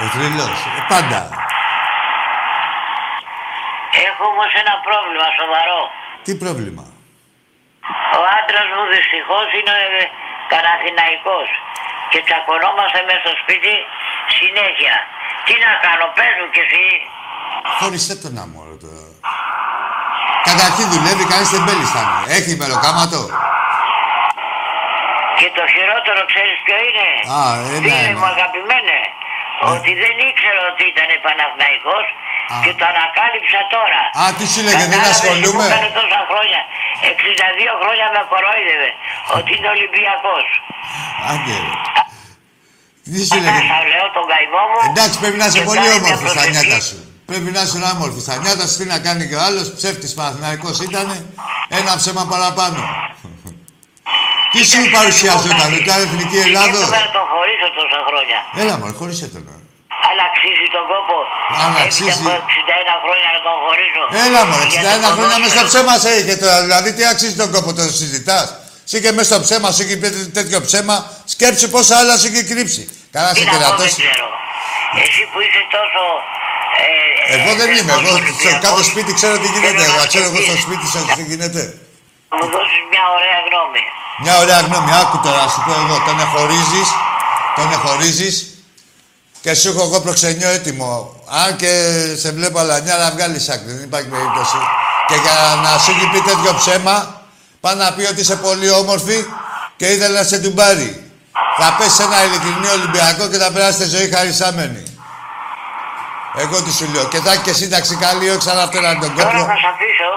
Ο θρύλος. Ε, πάντα. Έχω όμως ένα πρόβλημα σοβαρό. Τι πρόβλημα; Ο άντρας μου δυστυχώς είναι ε, Παναθηναϊκός και τσακωνόμαστε μέσα στο σπίτι συνέχεια. Τι να κάνω, πες μου κι εσύ. Χώρισέ τον άμορο τώρα. Καταρχήν δουλεύει, κανείς δεν μπέλιστανε. Έχει μεροκάματο. Και το χειρότερο ξέρεις ποιο είναι; Α, ένα, Φίλε ένα. μου αγαπημένε. Ότι δεν ήξερα ότι ήταν Παναθηναϊκός Α. και το ανακάλυψα τώρα. Α, τι σου λέγε, δεν Κατάλαβες ασχολούμαι; Που έκανε τόσα χρόνια. 62 χρόνια με κορόιδευε ότι είναι Ολυμπιακός. Άγγε. Τι σου Αυτά λέγε; θα λέω τον καημό μου. Εντάξει, πρέπει να είσαι και πολύ κάνει μια όμορφη στα προσευχή. νιάτα σου. Πρέπει να είσαι όμορφη στα νιάτα σου. Τι να κάνει και ο άλλος ψεύτης Παναθηναϊκός ήταν. Ένα ψέμα παραπάνω. Τι σου παρουσιάζονταν, ότι ήταν εθνική Ελλάδος; Και να τον χωρίσω τόσα χρόνια. Έλα, μωρέ, χωρίσε τον. Αλλά αξίζει τον κόπο. Αν Έτσι αξίζει. από 61 χρόνια να τον χωρίσω. Έλα, μωρέ, Για 61 το χρόνια μέσα στο ποδόσφαιρο. ψέμα σε είχε τώρα. Δηλαδή, τι αξίζει τον κόπο, το συζητάς. Εσύ και μέσα στο ψέμα σου είχε πει τέτοιο ψέμα, σκέψου πόσα άλλα σου είχε κρύψει. Καλά, Τι σε να πω, δεν κερατώσει. ξέρω. Εσύ που είσαι τόσο... Ε, ε, Εγώ δεν είμαι. Εγώ θεσμός σε κάθε Ολυμπιακός, σπίτι ξέρω τι γίνεται. θέλω να Εγώ ξέρω εγώ στο σκεφτείς. σπίτι σα τι γίνεται. Να μου δώσεις μια ωραία γνώμη. Μια ωραία γνώμη, άκου τώρα, να σου πω εγώ. Τον εχωρίζεις, τον εχωρίζεις και σου έχω εγώ προξενιό έτοιμο. Αν και σε βλέπω αλανιά να βγάλεις άκρη, δεν υπάρχει περίπτωση. Και για να σου έχει πει τέτοιο ψέμα, πάει να πει ότι είσαι πολύ όμορφη και ήθελε να σε ντουμπάρει. Θα πέσει σε ένα ειλικρινή Ολυμπιακό και θα περάσετε ζωή χαρισάμενη. Εγώ τι σου λέω. Και θα έχει και σύνταξη καλή, όχι σαν αυτό να τον Τώρα κόπλο. θα σε αφήσω,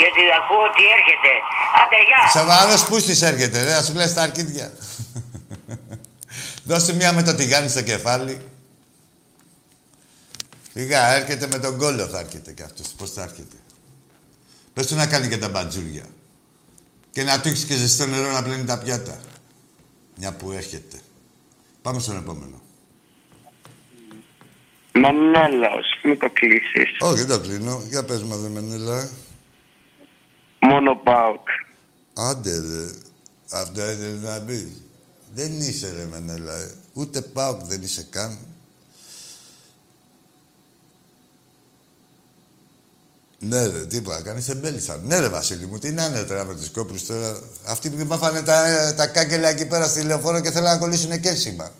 γιατί ακούω ότι έρχεται. Άντε, γεια. Σοβαρός πούστης έρχεται, ρε, να σου λέει στα αρκίδια. Δώσε μια με το τηγάνι στο κεφάλι. Φυγά, έρχεται με τον κόλλο θα έρχεται κι αυτός. Πώς θα έρχεται; Πες του να κάνει και τα μπατζούρια. Και να του έχεις και ζεστό νερό να πλένει τα πιάτα. Μια που έρχεται. Πάμε στον επόμενο. Μανέλαος, μην το κλείσεις. Όχι, δεν το κλείνω. Για πες μας, δε Μενέλα. Μόνο ΠΑΟΚ. Άντε, ρε. Αυτό ήθελε να πει. Δεν είσαι, ρε Μενέλα. ε. Ούτε πάω δεν είσαι καν. Ναι, ρε, τι είπα, κάνεις εμπέλισαν. Ναι, ρε, Βασίλη μου, τι να είναι τώρα με τους κόπρους τώρα. Αυτοί που μάθανε τα, τα κάγκελα εκεί πέρα στη λεωφόρο και θέλανε να κολλήσουν και σήμα.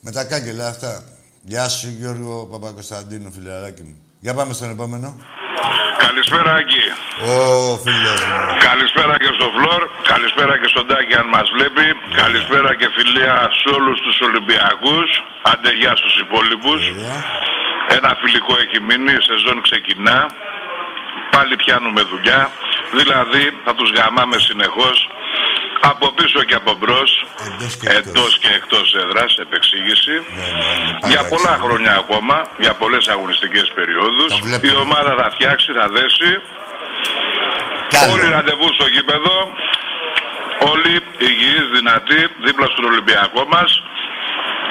Με τα κάγκελα αυτά. Γεια σου, Γιώργο Παπακοσταντίνου, φιλαράκι μου. Για πάμε στον επόμενο. Καλησπέρα, Άκη. Ω, φίλος μου. Καλησπέρα και στο Φλόρ. Καλησπέρα και στον Τάκη, αν μας βλέπει. Καλησπέρα και φιλία σε όλους τους Ολυμπιακούς. Άντε, γεια στους υπόλοιπους. Ωραία. Ένα φιλικό έχει μείνει, η σεζόν ξεκινά. Πάλι πιάνουμε δουλειά. Δηλαδή, θα τους γαμάμε συνεχώς. Από πίσω και από μπρος. Εντός και εκτός. Εντός και εκτός έδρας, επεξήγηση. Ναι, ναι, ναι, Για πάντα πολλά έτσι. χρόνια ακόμα, για πολλές αγωνιστικές περιόδους. Το βλέπω. Η ομάδα θα φτιάξει, θα δέσει. Κι άλλο. Όλοι ραντεβού στο γήπεδο. Όλοι υγιείς, δυνατοί, δίπλα στον Ολυμπιακό μας.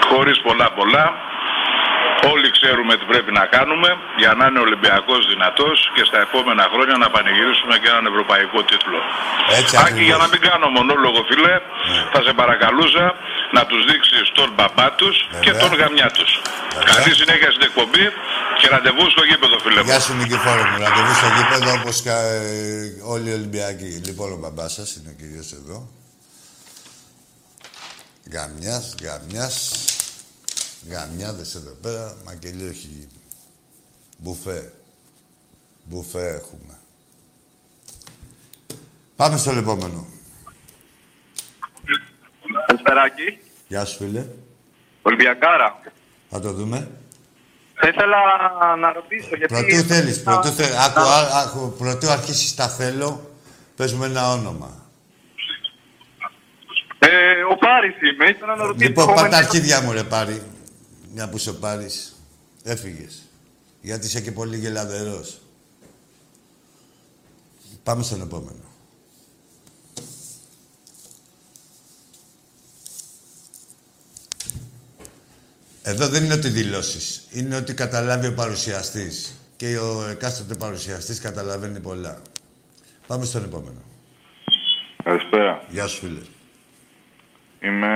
Χωρίς πολλά πολλά. Όλοι ξέρουμε τι πρέπει να κάνουμε για να είναι ο Ολυμπιακός δυνατός και στα επόμενα χρόνια να πανηγυρίσουμε και έναν ευρωπαϊκό τίτλο. Έτσι Άκη, ακριβώς. για να μην κάνω μονόλογο, φίλε, θα σε παρακαλούσα να τους δείξεις τον μπαμπά τους και Βέβαια. τον γαμιά τους. Καλή συνέχεια στην εκπομπή και ραντεβού στο γήπεδο, φίλε μου. Γεια σου Νικηφόρο μου. Ραντεβού στο γήπεδο όπως και ε, όλοι οι Ολυμπιακοί. Λοιπόν, ο μπαμπάς σας είναι ο κυρίως εδώ. Γαμιάς, γαμιάς. Γαμιάδες εδώ πέρα. Μακελιό έχει μπουφέ. Μπουφέ έχουμε. Πάμε στο επόμενο. Καλησπεράκι. Γεια σου φίλε. Ολυμπιακάρα. Θα το δούμε. Θα ήθελα να ρωτήσω γιατί... Πρωτού θέλεις, πρωτού θέλεις. Άκου, α- άκου, πρωτού αρχίσεις τα θέλω, πες μου ένα όνομα. Ε, ο Πάρης είμαι. Ήθελα να ρωτήσω... Λοιπόν, επόμενη- πάτα αρχίδια μου, ρε πάρει. Μια που σε πάρεις. Έφυγες. Γιατί είσαι και πολύ γελαδερός. Πάμε στον επόμενο. Εδώ δεν είναι ότι δηλώσεις. Είναι ότι καταλάβει ο παρουσιαστής. Και ο εκάστοτε παρουσιαστής καταλαβαίνει πολλά. Πάμε στον επόμενο. Καλησπέρα. Γεια σου, φίλε. Είμαι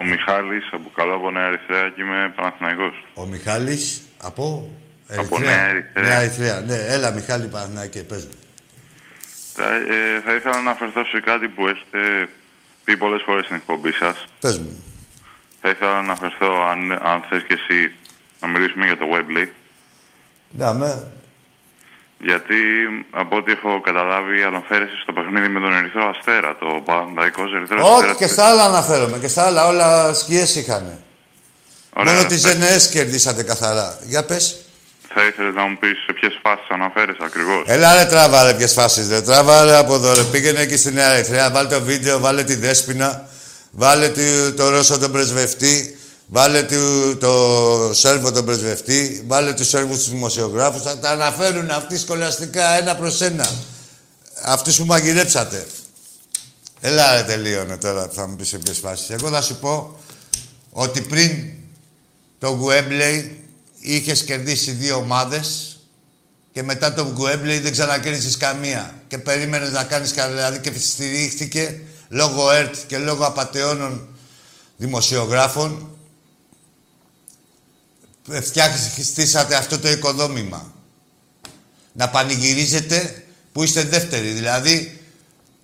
ο Μιχάλης από Καλό από Νέα Ερυθρέα και είμαι Παναθηναϊκός. Ο Μιχάλης από... Από Νέα Ερυθρέα. Νέα Ερυθρέα. Ναι, έλα Μιχάλη Παναθηναϊκέ, πες μου. Θα, ε, θα ήθελα να αναφερθώ σε κάτι που έχετε πει πολλές φορές στην εκπομπή σας. Πες μου. Θα ήθελα να αναφερθώ, αν, αν θες και εσύ, να μιλήσουμε για το Webley. Ναι, με. Γιατί από ό,τι έχω καταλάβει, αναφέρεσαι στο παιχνίδι με τον Ερυθρό Αστέρα, το Παναθηναϊκός Ερυθρό Αστέρα. Όχι, και στα άλλα αναφέρομαι. Και στα άλλα όλα σκιές είχανε. Ωραία, Μόνο τις θα- ΖΕΝΕΣ κερδίσατε καθαρά. Για πες. Θα ήθελες να μου πεις σε ποιες φάσεις αναφέρεσαι ακριβώς; Έλα ρε τράβα ρε ποιες φάσεις ρε. Τράβα ρε από εδώ ρε. Πήγαινε εκεί στη Νέα Ερυθρέα. Βάλε το βίντεο, βάλε τη Δέσποινα. Βάλε τη- το Ρώσο τον πρεσβευτή. Βάλε τη- το Σέρβο τον πρεσβευτή. Βάλε τους Σέρβους τους δημοσιογράφους. Θα τα αναφέρουν αυτοί σχολαστικά ένα προς ένα. Αυτούς που μαγειρέψατε. Έλα ρε τελείωνε τώρα που θα μου πεις σε ποιες φάσεις. Εγώ θα σου πω ότι πριν το Γουέμπλεϊ είχες κερδίσει δύο ομάδες και μετά το Γκουέμπλεϊ δεν ξανακέρδισες καμία. Και περίμενες να κάνεις καλά, δηλαδή και στηρίχθηκε λόγω ΕΡΤ και λόγω απαταιώνων δημοσιογράφων. Φτιάξατε αυτό το οικοδόμημα. Να πανηγυρίζετε που είστε δεύτεροι. Δηλαδή,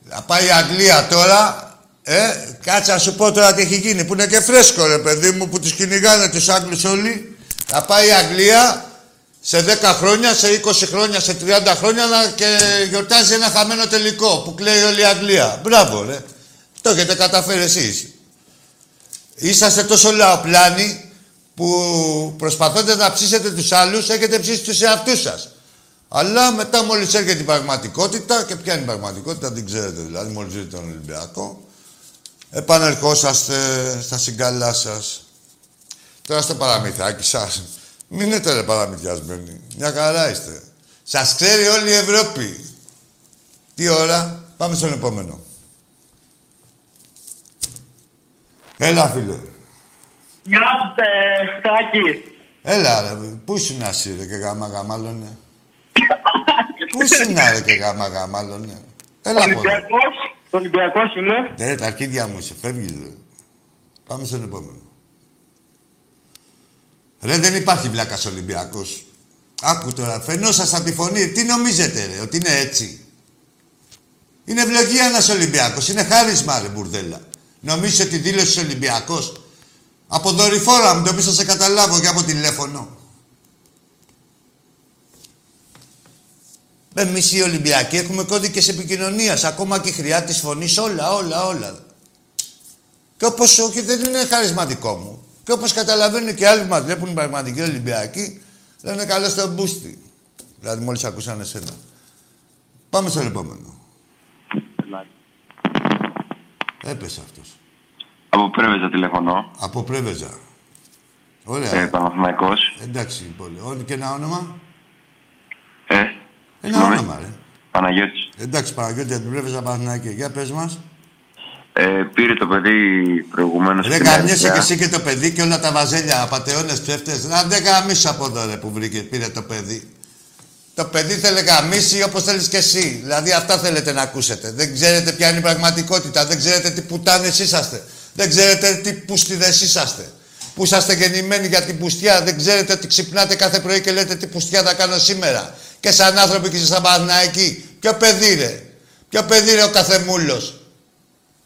να πάει η Αγγλία τώρα, ε, κάτσε να σου πω τώρα τι έχει γίνει, που είναι και φρέσκο ρε παιδί μου, που τους κυνηγάνε τους Άγγλους όλοι. Να πάει η Αγγλία σε 10 χρόνια, σε 20 χρόνια, σε 30 χρόνια να και γιορτάζει ένα χαμένο τελικό που κλαίει όλη η Αγγλία. Μπράβο ρε. Το έχετε καταφέρει εσείς. Είσαστε τόσο λαοπλάνοι που προσπαθώντας να ψήσετε τους άλλους, έχετε ψήσει τους εαυτούς σας. Αλλά μετά μόλις έρχεται η πραγματικότητα, και ποια είναι η πραγματικότητα, δεν ξέρετε δηλαδή, μόλις δείτε τον Ολυμπιακό, επανερχόσαστε στα συγκαλά σας. Τώρα στο παραμυθάκι σας. Μην είστε ρε παραμυθιασμένοι. Μια χαρά είστε. Σας ξέρει όλη η Ευρώπη. Τι ώρα. Πάμε στον επόμενο. Έλα, φίλε. Γεια σου, ε, Στάκη. Έλα, ρε. Πού ήσουν εσύ, ρε, και γάμα γαμάλωνε. Πού ήσουν, ρε, και γάμα γαμάλωνε. Έλα, από εδώ. Ολυμπιακός. Ολυμπιακός είμαι. Ναι, τα αρχίδια μου είσαι, φεύγει, ρε. Πάμε στον επόμενο. Ρε, δεν υπάρχει βλάκας Ολυμπιακός. Άκου τώρα, φαινόσασταν τη φωνή. Τι νομίζετε, ρε, ότι είναι έτσι; Είναι ευλογία ένας Ολυμπιακός. Είναι χάρισμα, ρε, μπουρδέλα. Νομίζεις ότι δήλωσε Ολυμπιακός. Από δορυφόρα μου το πεις να σε καταλάβω και από τηλέφωνο. Εμεί οι Ολυμπιακοί έχουμε κώδικες επικοινωνίας. Ακόμα και χρειά της φωνής, όλα, όλα, όλα. Και όπως όχι, δεν είναι χαρισματικό μου. Και όπως καταλαβαίνουν και άλλοι που μας βλέπουν οι πραγματικοί Ολυμπιακοί, λένε καλό στον μπούστι. Δηλαδή, μόλις ακούσαν εσένα. Πάμε στο επόμενο. Έπεσε αυτός. Από Πρέβεζα τηλεφωνώ. Από Πρέβεζα. Ωραία. Ε, Παναθηναϊκός. Εντάξει, πολύ. Ό, και ένα όνομα; Ε, Ένα συγγνώμη. όνομα, ρε. Παναγιώτης. Εντάξει, Παναγιώτη, για την Πρέβεζα Παναθηναϊκή. Για πες μας. Ε, πήρε το παιδί προηγουμένως. Δεν καμιέσαι και εσύ και το παιδί και όλα τα βαζέλια, απαταιώνες ψεύτες. Να δεν γαμίσω από εδώ ρε που βρήκε, πήρε το παιδί. Το παιδί θέλει γαμίσει όπως θέλεις και εσύ. Δηλαδή αυτά θέλετε να ακούσετε. Δεν ξέρετε ποια είναι η πραγματικότητα. Δεν ξέρετε τι πουτάνες είσαστε. Δεν ξέρετε τι πουστιδες είσαστε. Που είσαστε γεννημένοι για την πουστιά. Δεν ξέρετε ότι ξυπνάτε κάθε πρωί και λέτε τι πουστιά θα κάνω σήμερα. Και σαν άνθρωποι και σαν Παναθηναϊκοί. Ποιο παιδί ρε. Ποιο παιδί ρε ο καθεμούλος;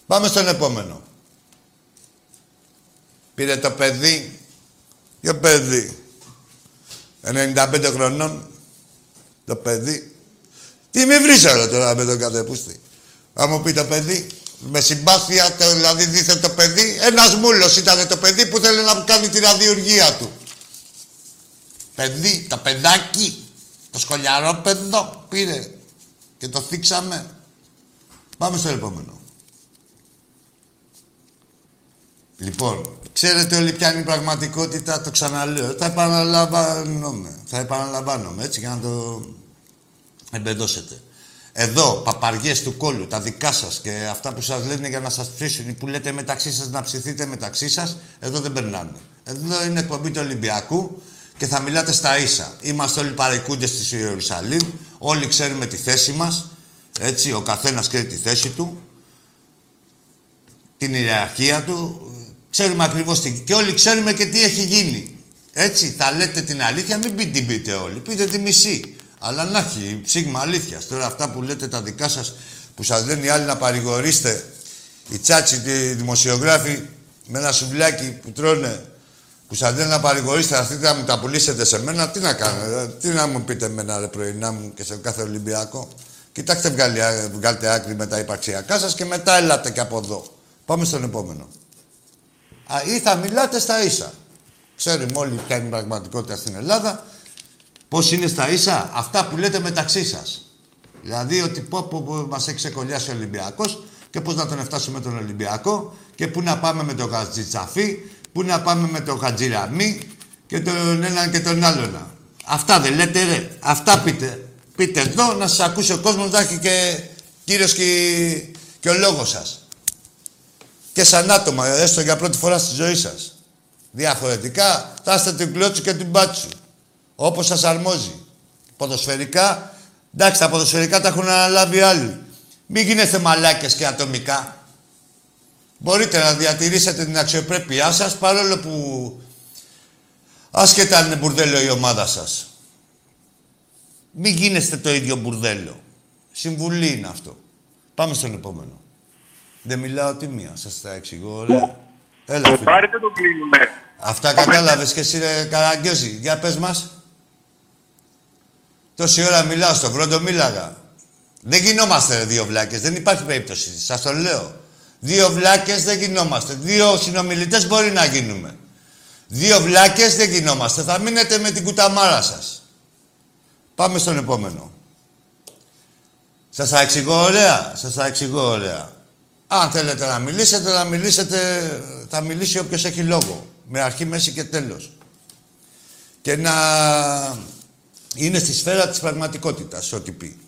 Πάμε στον επόμενο. Πήρε το παιδί. Ποιο παιδί; 95 χρονών. Το παιδί. Τι με βρίσατε τώρα με τον κατεπούστη. Θα μου πει το παιδί. Με συμπάθεια, το, δηλαδή δίθεν το παιδί. Ένας μούλος ήταν το παιδί που θέλει να κάνει τη ραδιουργία του. Παιδί, το παιδάκι. Το σκολιαρό παιδό πήρε. Και το θίξαμε. Πάμε στο επόμενο. Λοιπόν, ξέρετε όλοι ποια είναι η πραγματικότητα, το ξαναλέω. Θα επαναλαμβάνομαι. Θα επαναλαμβάνομαι, έτσι, για να το εμπεδώσετε. Εδώ, παπαριές του κόλλου, τα δικά σας και αυτά που σας λένε για να σας ψήσουν ή που λέτε μεταξύ σας να ψηθείτε μεταξύ σας, εδώ δεν περνάνε. Εδώ είναι εκπομπή του Ολυμπιακού και θα μιλάτε στα ίσα. Είμαστε όλοι παρεκούντες της Ιερουσαλήμ, όλοι ξέρουμε τη θέση μας, έτσι, ο καθένας ξέρει τη θέση του, την ιεραρχία του, ξέρουμε ακριβώς τι... Και όλοι ξέρουμε και τι έχει γίνει. Έτσι, θα λέτε την αλήθεια, μην πει- την πείτε όλοι, πείτε τη μισή. Αλλά να έχει ψήγμα αλήθεια. Τώρα αυτά που λέτε τα δικά σας, που σας λένε οι άλλοι να παρηγορήσετε, οι τσάτσι, οι δημοσιογράφοι, με ένα σουβλάκι που τρώνε, που σας λένε να παρηγορήσετε, αυτοί να μου τα πουλήσετε σε μένα, τι να κάνω, ε, τι να μου πείτε εμένα ρε πρωινά μου και σε κάθε Ολυμπιακό. Κοιτάξτε, βγάλε- βγάλτε άκρη με τα υπαρξιακά σας και μετά έλατε και από εδώ. Πάμε στον επόμενο. Α, ή θα μιλάτε στα ίσα. Ξέρουμε όλοι ποια είναι η πραγματικότητα στην Ελλάδα. Πώς είναι στα ίσα; Αυτά που λέτε μεταξύ σας. Δηλαδή ότι πω, πω, πω μας έχει ξεκολλιάσει ο Ολυμπιακός και πώς να τον φτάσουμε τον Ολυμπιακό και πού να πάμε με τον Χατζητσαφή, πού να πάμε με τον Χατζηραμή και τον έναν και τον άλλον. Αυτά δεν λέτε ρε. Αυτά πείτε. Πείτε εδώ να σας ακούσει ο κόσμος να έχει και κύριος και, και ο λόγος σας. Και σαν άτομα, έστω για πρώτη φορά στη ζωή σας. Διαφορετικά θα είστε την κλώτσου και την μπάτσου. Όπως σας αρμόζει. Ποδοσφαιρικά, εντάξει τα ποδοσφαιρικά τα έχουν αναλάβει άλλοι. Μην γίνεστε μαλάκες και ατομικά. Μπορείτε να διατηρήσετε την αξιοπρέπειά σας παρόλο που άσχετα αν είναι μπουρδέλο η ομάδα σας. Μην γίνεστε το ίδιο μπουρδέλο. Συμβουλή είναι αυτό. Πάμε στον επόμενο. Δεν μιλάω τιμία, σας τα εξηγώ. Ωραία. Έλα, φίλε. Πάρετε το κλείνουμε. Αυτά κατάλαβες και εσύ ρε Καραγκιόζη. Για πες μας. Τόση ώρα μιλάω στον πρώτο μίλαγα. Δεν γινόμαστε ρε δύο βλάκες. Δεν υπάρχει περίπτωση. Σας το λέω. Δύο βλάκες δεν γινόμαστε. Δύο συνομιλητές μπορεί να γίνουμε. Δύο βλάκες δεν γινόμαστε. Θα μείνετε με την κουταμάρα σας. Πάμε στον επόμενο. Σας τα εξηγώ ωραία. Σας τα εξηγώ ωραία. Αν θέλετε να μιλήσετε, να μιλήσετε, θα μιλήσει όποιος έχει λόγο. Με αρχή, μέση και τέλος. Και να είναι στη σφαίρα της πραγματικότητας, ό,τι πει.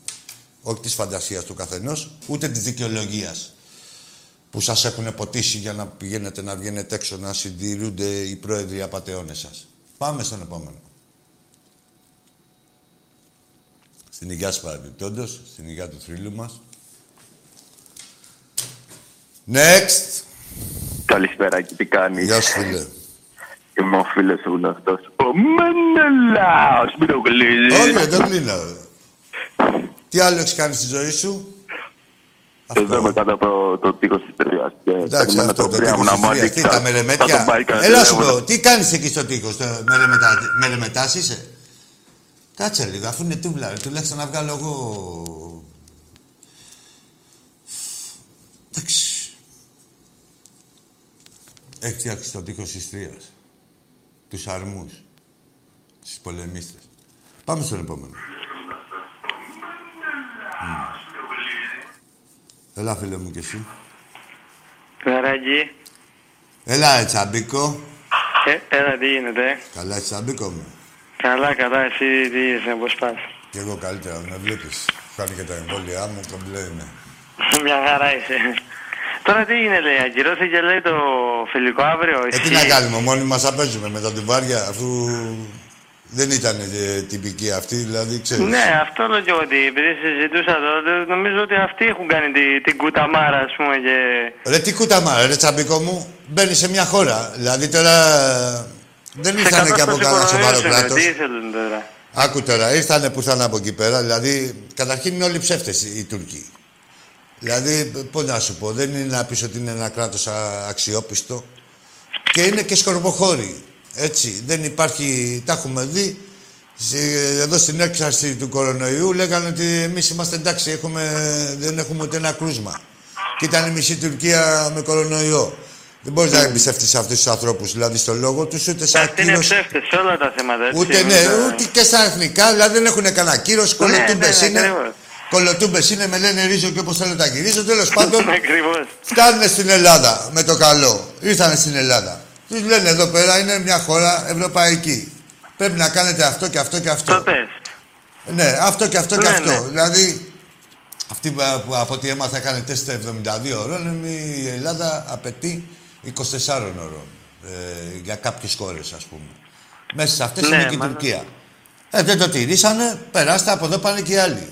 Όχι της φαντασίας του καθενός, ούτε της δικαιολογίας που σας έχουν ποτίσει για να πηγαίνετε να βγαίνετε έξω να συντηρούνται οι πρόεδροι απατεώνες σας. Πάμε στον επόμενο. Στην υγεία σας παραμπιπτόντως, στην υγεία του θρύλου μας. Next. Καλησπέρα και τι κάνεις; Γεια σου, φίλε. Είμαι ο φίλο ο γνωστό. Ο Μενελάο. Μην το κλείσει. Όχι, δεν το κλείνω. Τι άλλο έχεις κάνει στη ζωή σου; Εδώ με κάτω από το τείχος της τρίας. Εντάξει, αυτό το τείχος της Τρίας. Τι, τα μερεμέτια. Έλα σου πω, τι κάνεις εκεί στο τείχος, το μερεμετά, μερεμετάς είσαι. Κάτσε λίγο, αφού είναι τούβλα, ρε, τουλάχιστον να βγάλω εγώ... Εντάξει. Έχει φτιάξει το τείχος της Τρίας. Τους αρμούς. Τις πολεμίστες. Πάμε στον επόμενο. Μμ. Έλα, φίλε μου κι εσύ. Καράγι, Έλα, ε, τσαμπίκο. ε, έλα τι γίνεται; Καλά, ε, τσαμπίκο μου. Καλά, καλά, εσύ τι είσαι, πώς πας; Κι εγώ καλύτερα, με βλέπεις. Κάνει και τα εμβόλια μου, κομπλέ είμαι. Μια χαρά είσαι. Τώρα τι είναι, λέει, ακυρώθηκε, λέει, το φιλικό αύριο. Ε, τι να κάνουμε, μόνοι μας θα παίζουμε με τα τυβάρια, αφού δεν ήταν ε, τυπική αυτή, δηλαδή ξέρεις. Ναι, αυτό λέω και εγώ ότι επειδή συζητούσα τότε, νομίζω ότι αυτοί έχουν κάνει τη, την κουταμάρα, ας πούμε, και... Ρε τι κούταμα, ρε τσαμπικό μου, μπαίνεις σε μια χώρα. Δηλαδή τώρα δεν Σε ήρθανε και από κατάσταση κανένα σοβαρό κορονοϊός είναι, κράτος. Τι ήθελαν τώρα; Άκου τώρα, ήρθανε πουθενά από εκεί πέρα. Δηλαδή, καταρχήν είναι όλοι ψεύτες οι Τούρκοι. Δηλαδή, πώς να σου πω, δεν είναι να πεις ότι είναι ένα κράτος αξιόπιστο. Και είναι και σκορποχώροι. Έτσι, δεν υπάρχει, τα έχουμε δει. σε- Εδώ στην έξαρση του κορονοϊού λέγανε ότι εμείς είμαστε εντάξει, έχουμε, δεν έχουμε ούτε ένα κρούσμα. Και ήταν η μισή Τουρκία με κορονοϊό. Δεν μπορείς να εμπιστευτείς σε αυτούς τους ανθρώπους, δηλαδή στο λόγο τους, ούτε σε Αυτοί είναι ακύρωση. ψεύτες σε όλα τα θέματα, έτσι. Ούτε ναι, μετά- ούτε και στα εθνικά, δηλαδή δεν έχουν κανένα κύρος, Ναι, κολοτούμπες ναι, είναι. Ακριβώς. Κολοτούμπες είναι, με λένε ρίζο και όπως θέλω τα γυρίζω. Τέλος πάντων, Ακριβώς. φτάνουν στην Ελλάδα με το καλό. Ήρθανε στην Ελλάδα. Τους λένε εδώ πέρα είναι μια χώρα ευρωπαϊκή. Πρέπει να κάνετε αυτό και αυτό και αυτό. Το πες. Ναι, αυτό και αυτό και Ναι, αυτό. ναι. Δηλαδή, αυτοί που που από ό,τι έμαθα έκανε τεστ 72 ώρων, εμ, η Ελλάδα απαιτεί 24 ώρων ε, για κάποιες χώρες, ας πούμε. Μέσα σε αυτές Ναι, είναι και η μα- Τουρκία. Ε, δεν το τηρήσανε, περάστε, από εδώ πάνε και οι άλλοι.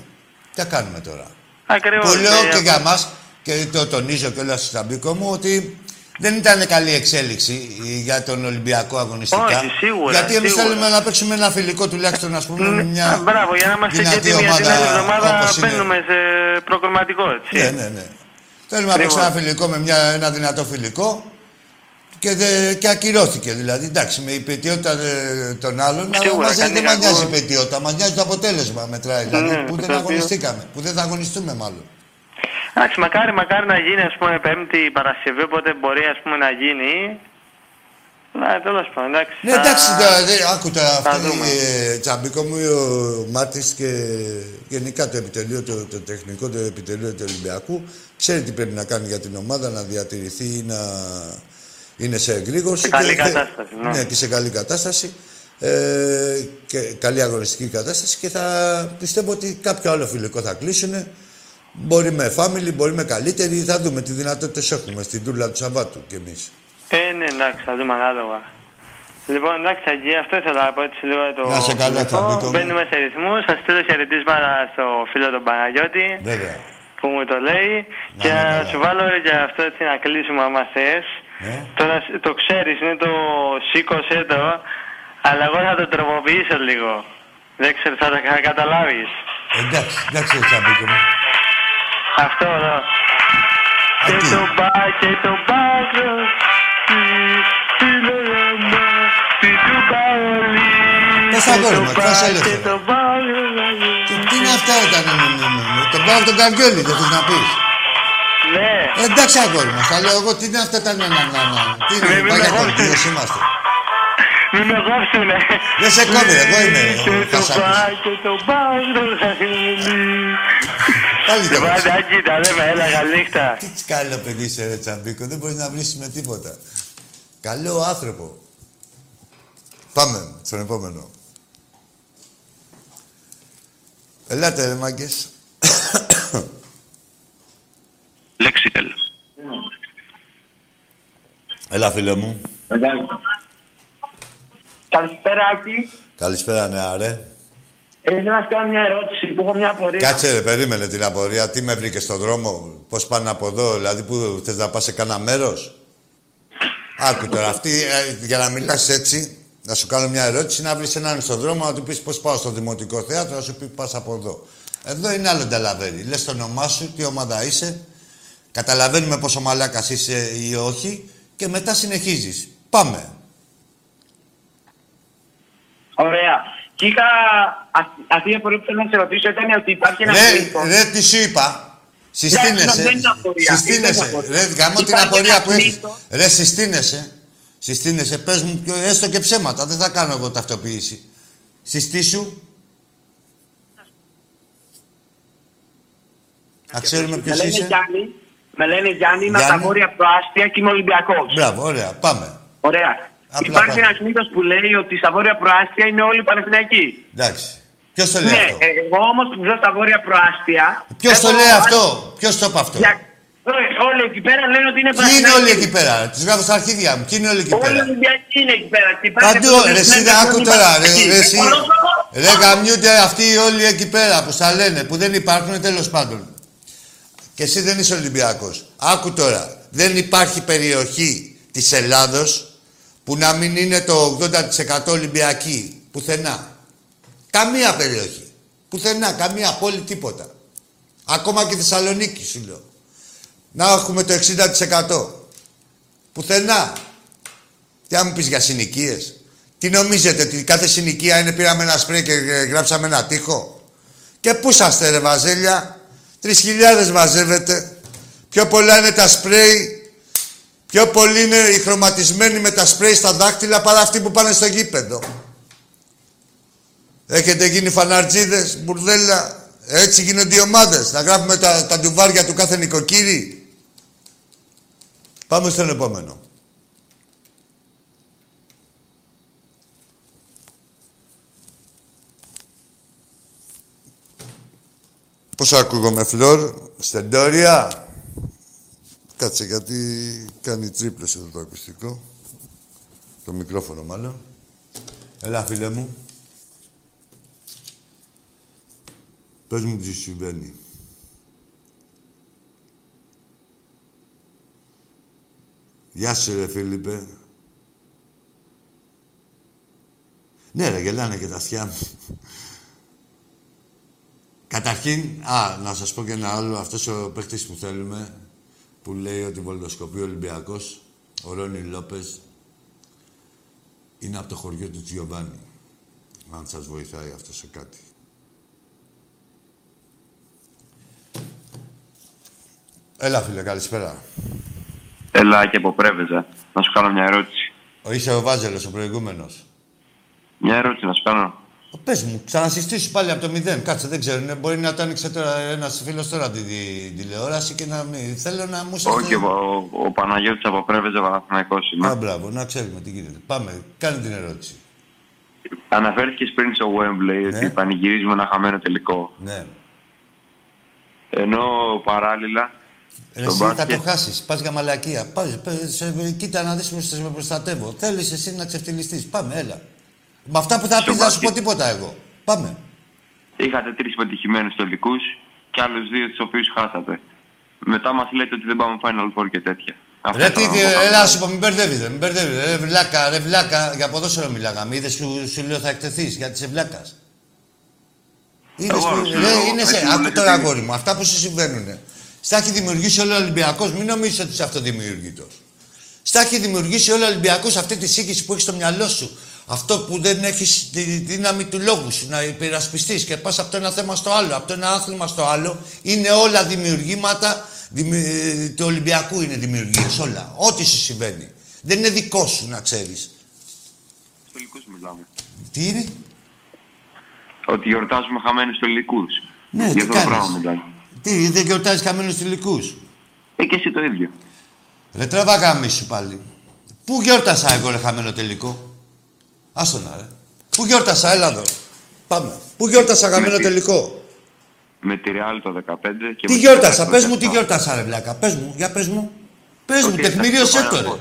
Τι θα κάνουμε τώρα; Ακριβώς. Που λέω ναι, και αυτό- για μας, και το τονίζω και όλα στα μπίκο μου, ότι δεν ήταν καλή εξέλιξη για τον Ολυμπιακό αγωνιστικά. Όχι, σίγουρα, Γιατί εμείς σίγουρα. θέλουμε να παίξουμε ένα φιλικό τουλάχιστον, ας πούμε, με μια Α, Μπράβο, για να είμαστε και δυνατή έτοιμοι για την άλλη ομάδα εβδομάδα όπως είναι. μπαίνουμε σε προκριματικό, έτσι. Ναι, ναι, ναι. Θέλουμε να παίξουμε ένα φιλικό με μια, ένα δυνατό φιλικό και, δε, και ακυρώθηκε δηλαδή. Εντάξει, με η πετιότητα ε, των άλλων, αλλά Σίγουρα, μας κάνει δεν μας κακό. νοιάζει η πετιότητα, μας νοιάζει το αποτέλεσμα μετράει. Δηλαδή, Ναι, που το δεν οποίο- αγωνιστήκαμε, που δεν θα αγωνιστούμε μάλλον. Εντάξει, μακάρι, μακάρι να γίνει, ας πούμε, Πέμπτη Παρασκευή, οπότε μπορεί, ας πούμε, να γίνει. Ναι, τέλος πάντων, εντάξει. Ναι, θα- εντάξει, τώρα, δε, άκου τώρα, θα αυτή δούμε. ε, τσαμπίκο μου, ο Μάρτης και γενικά το επιτελείο, το, το τεχνικό το επιτελείο του Ολυμπιακού, ξέρει τι πρέπει να κάνει για την ομάδα, να διατηρηθεί ή να είναι σε εγρήγορση. Σε καλή και- κατάσταση, ναι. Ναι, και σε καλή κατάσταση. Ε, και καλή αγωνιστική κατάσταση και θα πιστεύω ότι κάποιο άλλο φιλικό θα κλείσουν. Μπορεί με family, μπορεί με καλύτερη, θα δούμε τι δυνατότητες έχουμε στην τούρλα του Σαββάτου κι εμείς. Ε, ναι, εντάξει, θα δούμε ανάλογα. Λοιπόν, εντάξει, εκεί αυτό ήθελα να πω έτσι λίγο για το. Να σε καλά, φιλικό. Τσαμπίκο μου. Μπαίνουμε σε ρυθμούς. Θα στείλω χαιρετίσματα στο φίλο τον Παναγιώτη Βέβαια. που μου το λέει. Να και είναι να καλά. σου βάλω για αυτό έτσι να κλείσουμε άμα θες. Ναι. Τώρα σ- το ξέρεις, είναι το σήκωσε το, αλλά εγώ θα το τροποποιήσω λίγο. Δεν ξέρω, θα, θα καταλάβεις. Εντάξει, εντάξει, ρε Τσαμπίκο μου. Αυτό εδώ. Και τι; το μπα και το μπάκρο. Τι λέγαμε, τι του παολί. Πες τα αγόρι μας, πες έλεγχο. Και το μπάκρο. Τι, τι είναι αυτά όταν είναι, ναι, ναι, ναι. Τον πάω τον Καριόλι, δεν θες να πεις. Ναι. Ε, εντάξει αγόρι μας, τα λέω εγώ, τι είναι αυτά τα ναι, ναι, ναι, ναι. Τι Ναι, είναι, μην πάγια με κόψεις. κορδίες είμαστε. Μην με κόψουνε. Δεν σε κόβει, εγώ είμαι Και ο το Χασάπης. μπα και το μπάκρο. Πάλι το Λοιπόν, πας. Τάκη, τα λέμε, έλα, καλή νύχτα. Τι καλό παιδί είσαι ρε Τσαμπίκο, δεν μπορείς να βρεις με τίποτα. Καλό άνθρωπο. Πάμε στον επόμενο. Ελάτε ρε μάγκες. Λέξιτελ. Έλα φίλε μου. Καλησπέρα, Άκη. Καλησπέρα νέα ρε. Ε, Ήθελα να σου κάνω μια ερώτηση που έχω μια απορία. Κάτσε ρε, περίμενε την απορία. Τι με βρήκες στον δρόμο, πώς πάνε από εδώ, δηλαδή που θες να πας σε κάνα μέρος; Άκου τώρα, αυτή, ε, για να μιλάς έτσι, να σου κάνω μια ερώτηση, να βρεις έναν στον δρόμο, να του πεις πώς πάω στο Δημοτικό Θέατρο, να σου πει πας από εδώ. Εδώ είναι άλλο νταλαβέρι. Λες το όνομά σου, τι ομάδα είσαι, καταλαβαίνουμε πόσο μαλάκας είσαι ή όχι και μετά συνεχίζεις. Πάμε. Ωραία. Και είχα... α- Αυτή η απορία που θέλω να σε ρωτήσω ήταν ότι υπάρχει ένα Ρε, τρίτο. ρε, τι σου είπα. Συστήνεσαι. δεν είναι απορία. Συστήνεσαι. Δεν είναι απορία. Ρε, γάμω την Υπάρχει απορία ένα που έχεις. τρίτο. Ρε, συστήνεσαι. Συστήνεσαι. Πες μου πιο- έστω και ψέματα. Δεν θα κάνω εγώ ταυτοποίηση. Συστήσου. Να ξέρουμε Με ποιος λένε είσαι. Γιάννη. Με λένε Γιάννη, είμαι από τα Γιάννη. βόρεια προάστια και είμαι Ολυμπιακός. Μπράβο, ωραία. Πάμε. Ωραία. Απλά Υπάρχει πάμε. ένας μύθος που λέει ότι στα βόρεια προάστια είναι όλοι Παναθηναϊκοί. Εντάξει. Ποιος το λέει Ναι, αυτό; ε, εγώ όμως που ζω στα βόρεια προάστια... Ποιος το έχω- λέει αυτό; Ποιος το είπε αυτό; Για... Όλοι εκεί πέρα λένε ότι είναι Ποιοι είναι Παναθηναϊκοί. όλοι εκεί πέρα, τους γράφω στα αρχίδια μου. Ποιοι είναι όλοι εκεί Όλοι οι πέρα; Ολυμπιακοί είναι εκεί πέρα. Τι πάνε Παντού, από το ρε, εσύ Μεσμέρι δεν μέχρι άκου τον τώρα, ρε, Παναθηναϊκή. ρε, εσύ. Ολόκληρο- Ρε γαμιούνται αυτοί όλοι εκεί πέρα που στα λένε, που δεν υπάρχουν τέλος πάντων. Και εσύ δεν είσαι Ολυμπιακός. Άκου τώρα, δεν υπάρχει περιοχή της Ελλάδος που να μην είναι το 80% Ολυμπιακή. Πουθενά. Καμία περιοχή. Πουθενά, καμία πόλη, τίποτα. Ακόμα και Θεσσαλονίκη σου λέω. Να έχουμε το 60%. Πουθενά. Τι αν μου πεις για συνοικίες; Τι νομίζετε, ότι κάθε συνοικία είναι πήραμε ένα σπρέι και ε, γράψαμε ένα τοίχο. Και πού είσαστε ρε βαζέλια. Τρεις χιλιάδες μαζεύετε. Πιο πολλά είναι τα σπρέι. Πιο πολλοί είναι οι χρωματισμένοι με τα σπρέι στα δάχτυλα παρά αυτοί που πάνε στο γήπεδο. Έχετε γίνει φαναρτζίδες, μπουρδέλα. Έτσι γίνονται οι ομάδες. Να γράφουμε τα, τα ντουβάρια του κάθε νοικοκύρη. Πάμε στον επόμενο. Πώς ακούγομαι, Φλόρ, στεντόρια. Κάτσε, γιατί κάνει τρίπλες εδώ το ακουστικό. Το μικρόφωνο, μάλλον. Έλα, φίλε μου. Πες μου τι συμβαίνει. Γεια σου, ρε Φίλιππε. Ναι, ρε, γελάνε και τα αυτιά μου. Καταρχήν, α, να σας πω και ένα άλλο. Αυτός ο παίχτης που θέλουμε, που λέει ότι βολιδοσκοπεί ο Ολυμπιακός, ο Ρόνι Λόπες, είναι από το χωριό του Τζιοβάνι. Αν σας βοηθάει αυτό σε κάτι. Έλα, φίλε, καλησπέρα. Έλα και από Πρέβεζα. Να σου κάνω μια ερώτηση. Ο είσαι ο Βάζελος, ο προηγούμενος. Μια ερώτηση να σου κάνω. Πες μου, ξανασυστήσου πάλι από το μηδέν. Κάτσε, δεν ξέρω. είναι- Μπορεί να το άνοιξε τώρα ένας φίλος τώρα τη, τη, τηλεόραση και να μην. Θέλω να μου σας... Όχι, ο, ο, ο Παναγιώτης από Πρέβεζα Παναθηναϊκός είμαι. Α, μπράβο, να ξέρουμε τι γίνεται. Πάμε, κάνε την ερώτηση. Αναφέρθηκες πριν στο Wembley Ναι. ότι πανηγυρίζουμε ένα χαμένο τελικό. Ναι. Ενώ παράλληλα Ρε, στο εσύ θα μπάσκετ το χάσεις. Πας για μαλακία. Πας, πες, σε- κοίτα να δεις πώς σε με προστατεύω. Θέλεις εσύ να ξεφτυλιστείς. Πάμε, έλα. Με αυτά που θα πεις, Στο δεν θα σου πω μπάσκετ. τίποτα εγώ. Πάμε. είχατε τρεις πετυχημένους τελικούς και άλλους δύο τους οποίους χάσατε. Μετά μας λέτε ότι δεν πάμε Final Four και τέτοια. Αυτό Ρε, τι, ήθελα να πω. έλα, σου πω, μην μπερδεύει, μην μπερδεύει. Ρε, βλάκα, ρε, βλάκα. Για ποδόσφαιρο μιλάγαμε. Είδες σου, σου λέω θα εκτεθείς γιατί είσαι βλάκα. Είδες Εγώ, που. σου Ρε, λέω, είναι σε. έτσι μου Άκου λέτε τώρα, τι. αγόρι μου, αυτά που σου συμβαίνουν. Στα έχει δημιουργήσει όλο ο Ολυμπιακός. Μην νομίζεις ότι είσαι αυτοδημιουργητός. Στα έχει δημιουργήσει όλο ο Ολυμπιακός αυτή τη σύγκριση που έχεις στο μυαλό σου. Αυτό που δεν έχεις τη δύναμη του λόγου σου να υπερασπιστείς και πας από το ένα θέμα στο άλλο, από το ένα άθλημα στο άλλο. Είναι όλα δημιουργήματα δημι- ε, του Ολυμπιακού είναι δημιουργίες. Όλα. Ό,τι σου συμβαίνει. Δεν είναι δικό σου να ξέρεις. Στους τελικούς μιλάμε. Τι είναι; Ότι γιορτάζουμε χαμένους τελικούς. Ναι, Για τι αυτό το κάνεις; πράγμα μιλάμε. Τι, δεν γιορτάζεις χαμένους τελικού. Ε, και εσύ το ίδιο. Ρε τραβά γάμισου πάλι. Πού γιόρτασα εγώ ρε χαμένο τελικό; Άστο να ρε. Πού γιόρτασα, έλα εδώ. Πάμε. Πού γιόρτασα χαμένο τι- τελικό. Με τη Real το 15 και Τι με τη γιόρτασα, Real πες το μου τι 17. γιόρτασα ρε βλάκα. Πες μου, για πες μου. Πες μου, Ότι τεκμήριο έφτασε το σε Final ρε. Four.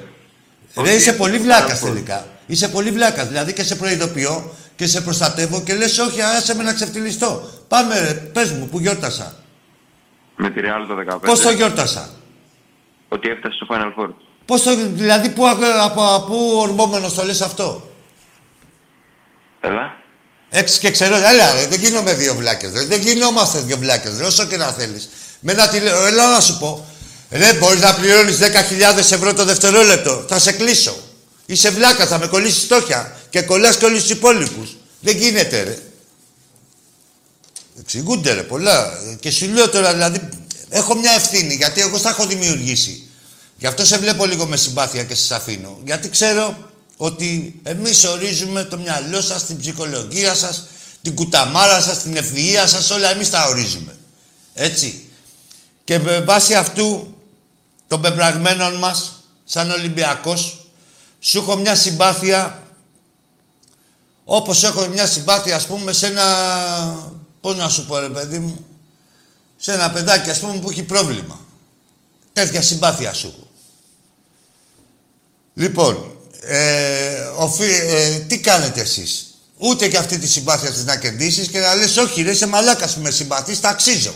Ρε, Ότι είσαι έφτασε πολύ το βλάκας Final Four. τελικά. Είσαι πολύ βλάκας. Δηλαδή και σε προειδοποιώ και σε προστατεύω και λες όχι, άσε με να ξεφτυλιστώ. Πάμε ρε, πες μου, πού γιόρτασα. Με τη Real το 15. Πώς το γιόρτασα. Ότι έφτασε στο Final Four. Πώς το, δηλαδή πού, ακ- από, από πού ορμόμενος το λες αυτό. Έλα. Έξι και ξέρω, έλα ρε, δεν γίνομαι δύο βλάκες, ρε. Δεν γινόμαστε δύο βλάκες, ρε, όσο και να θέλεις. Με ένα τηλε... Έλα να σου πω. Ρε, μπορείς να πληρώνεις 10.000 ευρώ το δευτερόλεπτο. Θα σε κλείσω. Είσαι βλάκα, θα με κολλήσεις στόχια. Και κολλάς και όλους τους υπόλοιπους. Δεν γίνεται, ρε. Εξηγούνται, ρε, πολλά. Και σου λέω τώρα, δηλαδή, έχω μια ευθύνη, γιατί εγώ θα έχω δημιουργήσει. Γι' αυτό σε βλέπω λίγο με συμπάθεια και σας αφήνω. Γιατί ξέρω ότι εμείς ορίζουμε το μυαλό σας, την ψυχολογία σας, την κουταμάρα σας, την ευφυΐα σας, όλα εμείς τα ορίζουμε. Έτσι. Και με βάση αυτού των πεπραγμένων μας, σαν Ολυμπιακός, σου έχω μια συμπάθεια, όπως έχω μια συμπάθεια, ας πούμε, σε ένα... Πώς να σου πω, ρε παιδί μου, σε ένα παιδάκι, ας πούμε, που έχει πρόβλημα. τέτοια συμπάθεια σου έχω. Λοιπόν, ε, οφεί, ε, τι κάνετε εσείς; Ούτε και αυτή τη συμπάθεια της να κερδίσεις και να λες όχι ρε, είσαι μαλάκας που με συμπαθείς, τα αξίζω.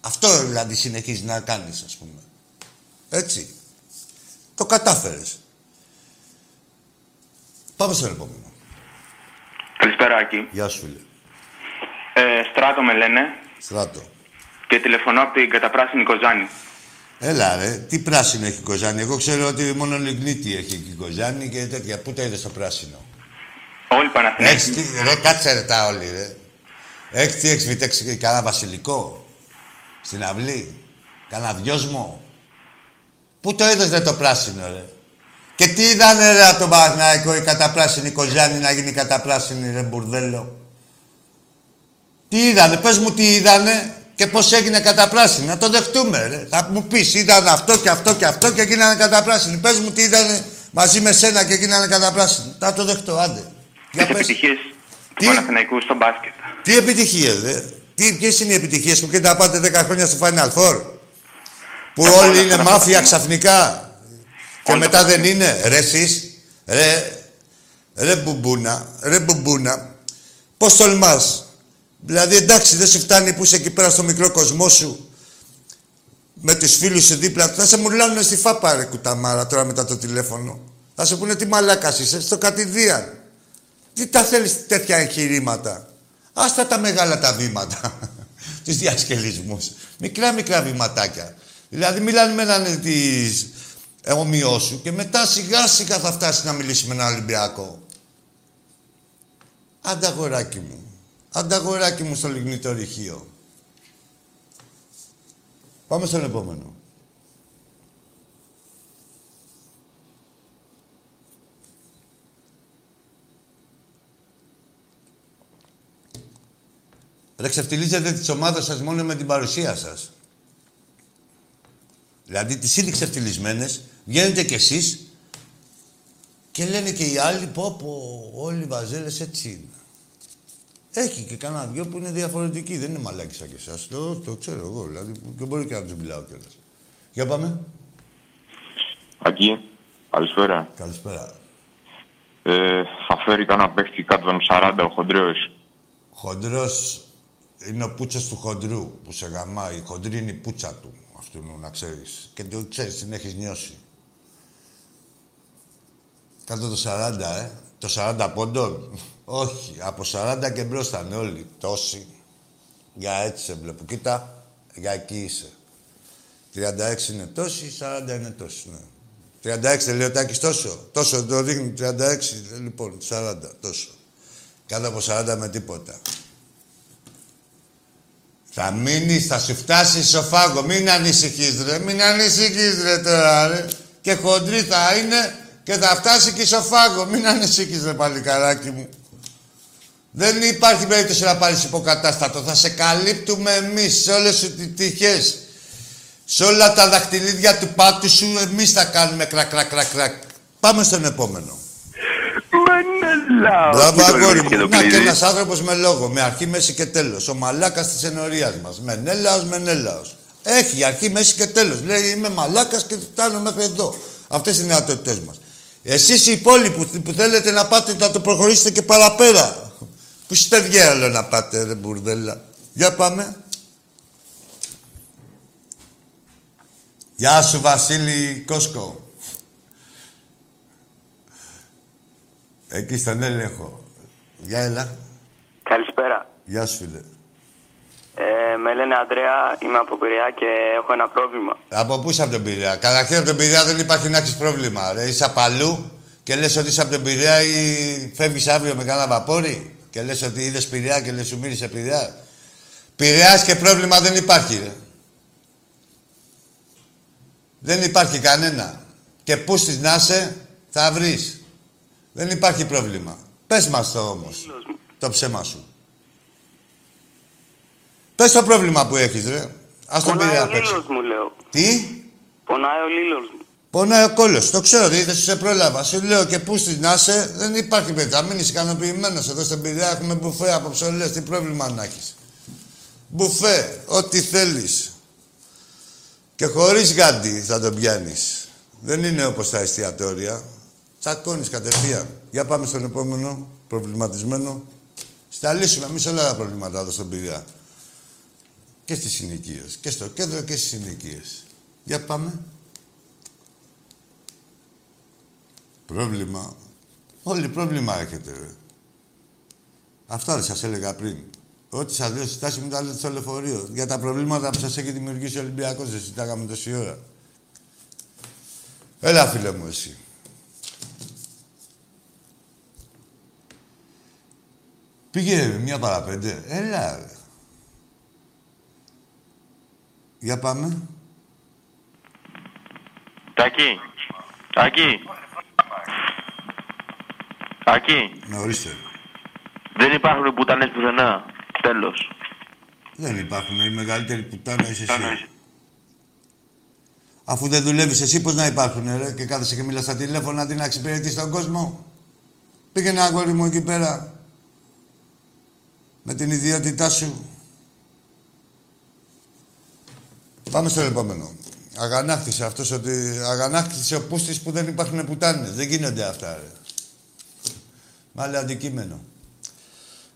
Αυτό δηλαδή συνεχίζει να κάνεις, ας πούμε. Έτσι. Το κατάφερες. Πάμε στο επόμενο. Καλησπέρα, Άκη. Γεια σου, φίλε. Ε, στράτο με λένε Στράτο. και τηλεφωνώ από την καταπράσινη Κοζάνη. Έλα ρε, τι πράσινο έχει η Κοζάνη. Εγώ ξέρω ότι μόνο λιγνίτη έχει εκεί η Κοζάνη και τέτοια. Πού τα είδες το πράσινο; Όλοι Παναθηναϊκοί. Έχεις τι, ρε, κάτσε ρε τα όλοι, ρε. Έχεις τι, έχεις φυτέξει κανένα βασιλικό. Στην αυλή. Κανένα δυόσμο. Πού το είδες ρε το πράσινο, ρε; Και τι είδανε ρε από τον Παναθηναϊκό η καταπράσινη Κοζάνη να γίνει καταπράσινη ρε μπουρδέλο; Τι είδανε, πες μου τι είδανε και πώς έγινε καταπράσινη. Να το δεχτούμε ρε. Θα μου πεις είδαν αυτό και αυτό και αυτό και γίνανε καταπράσινοι. Πες μου τι είδανε μαζί με σένα και γίνανε καταπράσινοι. Θα το δεχτώ, άντε. Τις επιτυχίες του Παναθηναϊκού στο μπάσκετ; Τι επιτυχίες, δε. Τι, ποιες είναι οι επιτυχίες που και να πάτε 10 χρόνια στο Final Four; Που όλοι είναι μάφια ξαφνικά; Και μετά δεν είναι; Ρε εσείς, ρε, ρε μπουμπούνα, ρε μπουμπούνα. Πώς τολμάς; Δηλαδή εντάξει δεν σου φτάνει που είσαι εκεί πέρα στο μικρό κοσμό σου. Με τους φίλους σου δίπλα. Θα σε μουρλάνουν στη φάπα ρε κουταμάρα τώρα μετά το τηλέφωνο. Θα σου πούνε τι μαλάκας είσαι στο κατηδίαν. Τι τα θέλεις τέτοια εγχειρήματα. Άστα τα μεγάλα τα βήματα. Τους διασκελισμούς. Μικρά μικρά βηματάκια. Δηλαδή μιλάνε με έναν της ομοιός σου και μετά σιγά σιγά θα φτάσεις να μιλήσεις με έναν Ολυμπιακό. Άντα αγοράκι μου. Άντα αγοράκι μου στο λιγνητό ρηχείο. Πάμε στον επόμενο. Ρε ξεφτυλίζετε τις ομάδες σας μόνο με την παρουσία σας. Δηλαδή τις ήδη ξεφτυλισμένες, βγαίνετε κι εσείς και λένε και οι άλλοι πω πω όλοι οι βαζέλες έτσι είναι. Έχει και κανένα δυο που είναι διαφορετικοί. Δεν είναι μαλάκι σαν και εσάς. Το, το ξέρω εγώ δηλαδή και μπορεί και να τους μιλάω κιόλας. Για πάμε. Ακή, καλησπέρα. Καλησπέρα. Ε, θα φέρει κανένα παίχτη κάτω των 40 ο Χοντρέος. Χοντρός είναι ο πούτσας του χοντρού που σε γαμάει. Η χοντρή είναι η πούτσα του αυτού να ξέρεις. Και το ξέρεις, την έχεις νιώσει. Κάτω το 40, ε. Το 40 πόντων. Όχι, από 40 και μπρος θα είναι όλοι. Τόσοι. Για έτσι σε βλέπω. Κοίτα, για εκεί είσαι. 36 είναι τόσοι, 40 είναι τόσοι, ναι. 36 δεν λέει ο Τάκης τόσο. Τόσο το δείχνει, 36, λοιπόν, 40, τόσο. Κάτω από 40 με τίποτα. Θα μείνει, θα σου φτάσει στο φάγκο. Μην ανησυχείς ρε, μην ανησυχείς ρε τώρα ρε. Και χοντρή θα είναι και θα φτάσει και στο φάγκο. Μην ανησυχείς ρε παλικαράκι μου. Δεν υπάρχει περίπτωση να πάρεις υποκατάστατο. Θα σε καλύπτουμε εμείς σε όλες σου τις τυχές. Σε όλα τα δαχτυλίδια του πάτου σου εμείς θα κάνουμε κρακ κρακ κρακ κρακ. Πάμε στον επόμενο. Μενελάος. Μπράβο, αγόρι μου. Να και ένας άνθρωπος με λόγο. Με αρχή, μέση και τέλος. Ο μαλάκας της ενορίας μας. Μενέλαο, μενέλαο. Έχει αρχή, μέση και τέλος. Λέει είμαι μαλάκας και φτάνω μέχρι εδώ. Αυτές είναι οι δυνατότητές μας. Εσείς οι υπόλοιποι που, που θέλετε να πάτε να το προχωρήσετε και παραπέρα. Πού είστε διάλο να πάτε, ρε μπουρδέλα. Για πάμε. Γεια σου, Βασίλη Κόσκο. Εκεί στον έλεγχο. Γεια, έλα. Καλησπέρα. Γεια σου, φίλε. Ε, με λένε Αντρέα, είμαι από Πειραιά και έχω ένα πρόβλημα. Από πού είσαι από τον Πειραιά; Καταρχήν από τον Πειραιά δεν υπάρχει να έχεις πρόβλημα. Ρε. Είσαι απαλού και λες ότι είσαι από τον Πειραιά ή φεύγεις αύριο με κανένα βαπόρι; Και λες ότι είδες Πειραιά και λες σου μύρισε Πειραιά. Πειραιάς και πρόβλημα δεν υπάρχει, ρε. Δεν υπάρχει κανένα. Και πού στις να είσαι, θα βρεις. Δεν υπάρχει πρόβλημα. Πες μας το όμως, το ψέμα σου. Πες το πρόβλημα που έχεις, ρε. Ας τον Πονάει Πειραιά ο παίξει. λίλος μου, λέω. Τι; Πονάει ο λίλος μου. Πονάει ο κόλλος. Το ξέρω, δεν σε πρόλαβα. Σου λέω και πού στις να είσαι, δεν υπάρχει παιδί. Θα μείνεις ικανοποιημένος. Εδώ στην Πειραιά έχουμε μπουφέ από ψωλές. Τι πρόβλημα να έχεις. Μπουφέ, ό,τι θέλεις. Και χωρίς γάντι θα τον πιάνεις. Δεν είναι όπως τα εστιατόρια. Τσακώνεις κατευθείαν. Για πάμε στον επόμενο προβληματισμένο. Στα λύσουμε εμείς όλα τα προβλήματα εδώ στον Πειραιά. Και στις συνοικίες. Και στο κέντρο και στις συνοικίες. Για πάμε. Πρόβλημα. Όλοι πρόβλημα έχετε, ρε. Αυτά δεν σας έλεγα πριν. Ό,τι σας λέω στη στάση μου τα λέτε στο λεωφορείο. Για τα προβλήματα που σας έχει δημιουργήσει ο Ολυμπιακός, δεν συζητάγαμε τόση ώρα. Έλα, φίλε μου, εσύ. Πήγε μια παραπέντε. Έλα, ρε. Για πάμε. Τάκη. Τάκη. Τάκη. Ναι, ορίστε. Δεν υπάρχουν πουτάνες πουθενά. Τέλος. Δεν υπάρχουν. Η μεγαλύτερη πουτάνα είσαι εσύ. Αφού δεν δουλεύεις εσύ, πώς να υπάρχουν, ρε, και κάθεσαι και μιλάς στα τηλέφωνα αντί να εξυπηρετείς τον κόσμο; Πήγαινε αγόρι μου εκεί πέρα. Με την ιδιότητά σου. Πάμε στο επόμενο. Αγανάκτησε αυτός ότι... Αγανάκτησε ο Πούστης που δεν υπάρχουν πουτάνες. Δεν γίνονται αυτά, ρε. Μάλλον αντικείμενο.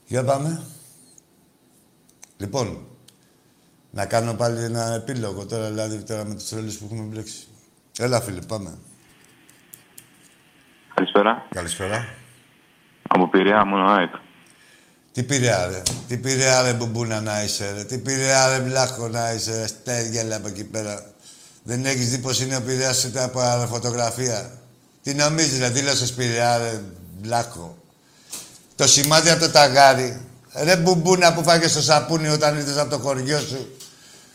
Για πάμε. Λοιπόν, να κάνω πάλι ένα επίλογο τώρα, δηλαδή τώρα με τις ρόλες που έχουμε μπλέξει. Έλα, φίλε, πάμε. Καλησπέρα. Καλησπέρα. Από Πειραιά, μόνο ΑΕΚ. Τι πήρε ρε. Τι πήρε ρε μπουμπούνα να είσαι, ρε; Τι πήρε ρε μπλάχο να είσαι, ρε; Στέργελα από εκεί πέρα. Δεν έχεις δει πως είναι ο Πειραιάς ούτε από φωτογραφία. Τι νομίζεις, ρε; Δήλωσες Πειραιά, ρε μπλάχο. Το σημάδι από το ταγάρι. Ρε μπουμπούνα που φάγες στο σαπούνι όταν ήρθες από το χωριό σου.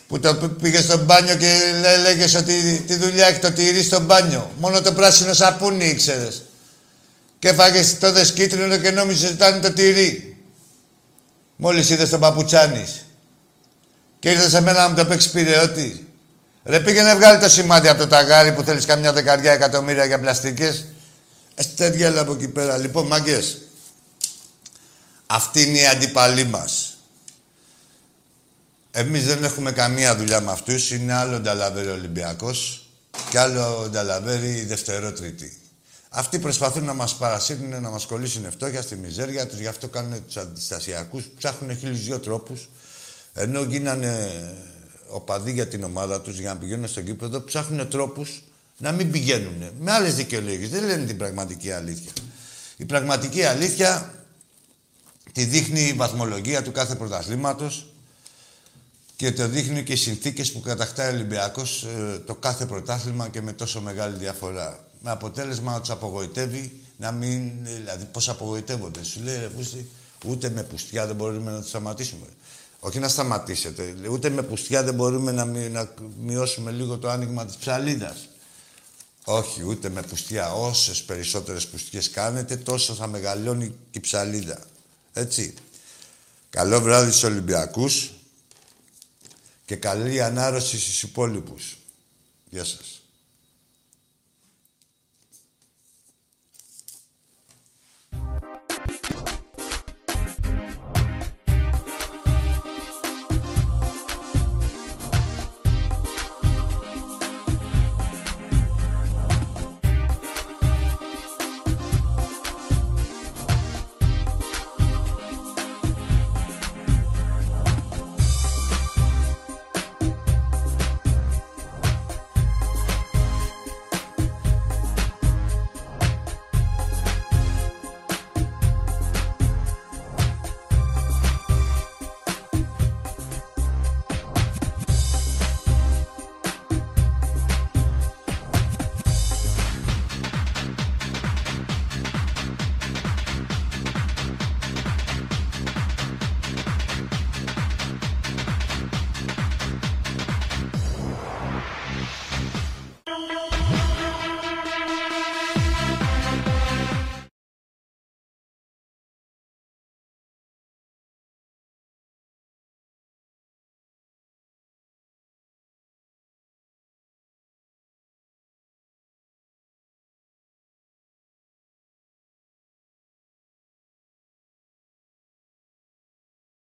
Που το πήγες στο μπάνιο και λέ, λέγες ότι τη δουλειά έχει το τυρί στο μπάνιο. Μόνο το πράσινο σαπούνι ήξερες. Και φάγες τότε κίτρινο και νόμιζες ότι ήταν το τυρί. Μόλις είδες τον παπουτσάνης. Και ήρθες σε μένα να μου το παίξεις πυρεώτη. Ρε πήγαινε βγάλει το σημάδι από το ταγάρι που θέλεις καμιά δεκαριά εκατομμύρια για πλαστικές. Εστέργελα από εκεί πέρα. Λοιπόν, μάγκες. Αυτή είναι η αντίπαλή μας. Εμείς δεν έχουμε καμία δουλειά με αυτούς. Είναι άλλο νταλαβέρι Ολυμπιακός και άλλο νταλαβέρι δευτερότριτη. Αυτοί προσπαθούν να μας παρασύρουν, να μας κολλήσουν φτώχεια στη μιζέρια τους, γι' αυτό κάνουν τους αντιστασιακούς, ψάχνουν χίλιους δυο τρόπους. Ενώ γίνανε οπαδοί για την ομάδα τους, για να πηγαίνουν στο κήπεδο, ψάχνουν τρόπους να μην πηγαίνουν. Με άλλες δικαιολογίες. Δεν λένε την πραγματική αλήθεια. Η πραγματική αλήθεια τη δείχνει η βαθμολογία του κάθε πρωταθλήματος και το δείχνει και οι συνθήκες που κατακτάει ο Ολυμπιακός ε, το κάθε πρωτάθλημα και με τόσο μεγάλη διαφορά με αποτέλεσμα να τους απογοητεύει να μην. Δηλαδή, πώς απογοητεύονται. Σου λέει, ρε, ούτε με πουστιά δεν μπορούμε να τους σταματήσουμε. Όχι να σταματήσετε. Ούτε με πουστιά δεν μπορούμε να, να μειώσουμε λίγο το άνοιγμα της ψαλίδας. Όχι, ούτε με πουστιά. Όσες περισσότερες πουστιές κάνετε, τόσο θα μεγαλώνει και η ψαλίδα. Έτσι. Καλό βράδυ στους Ολυμπιακούς και καλή ανάρρωση στους υπόλοιπους. Γεια σας.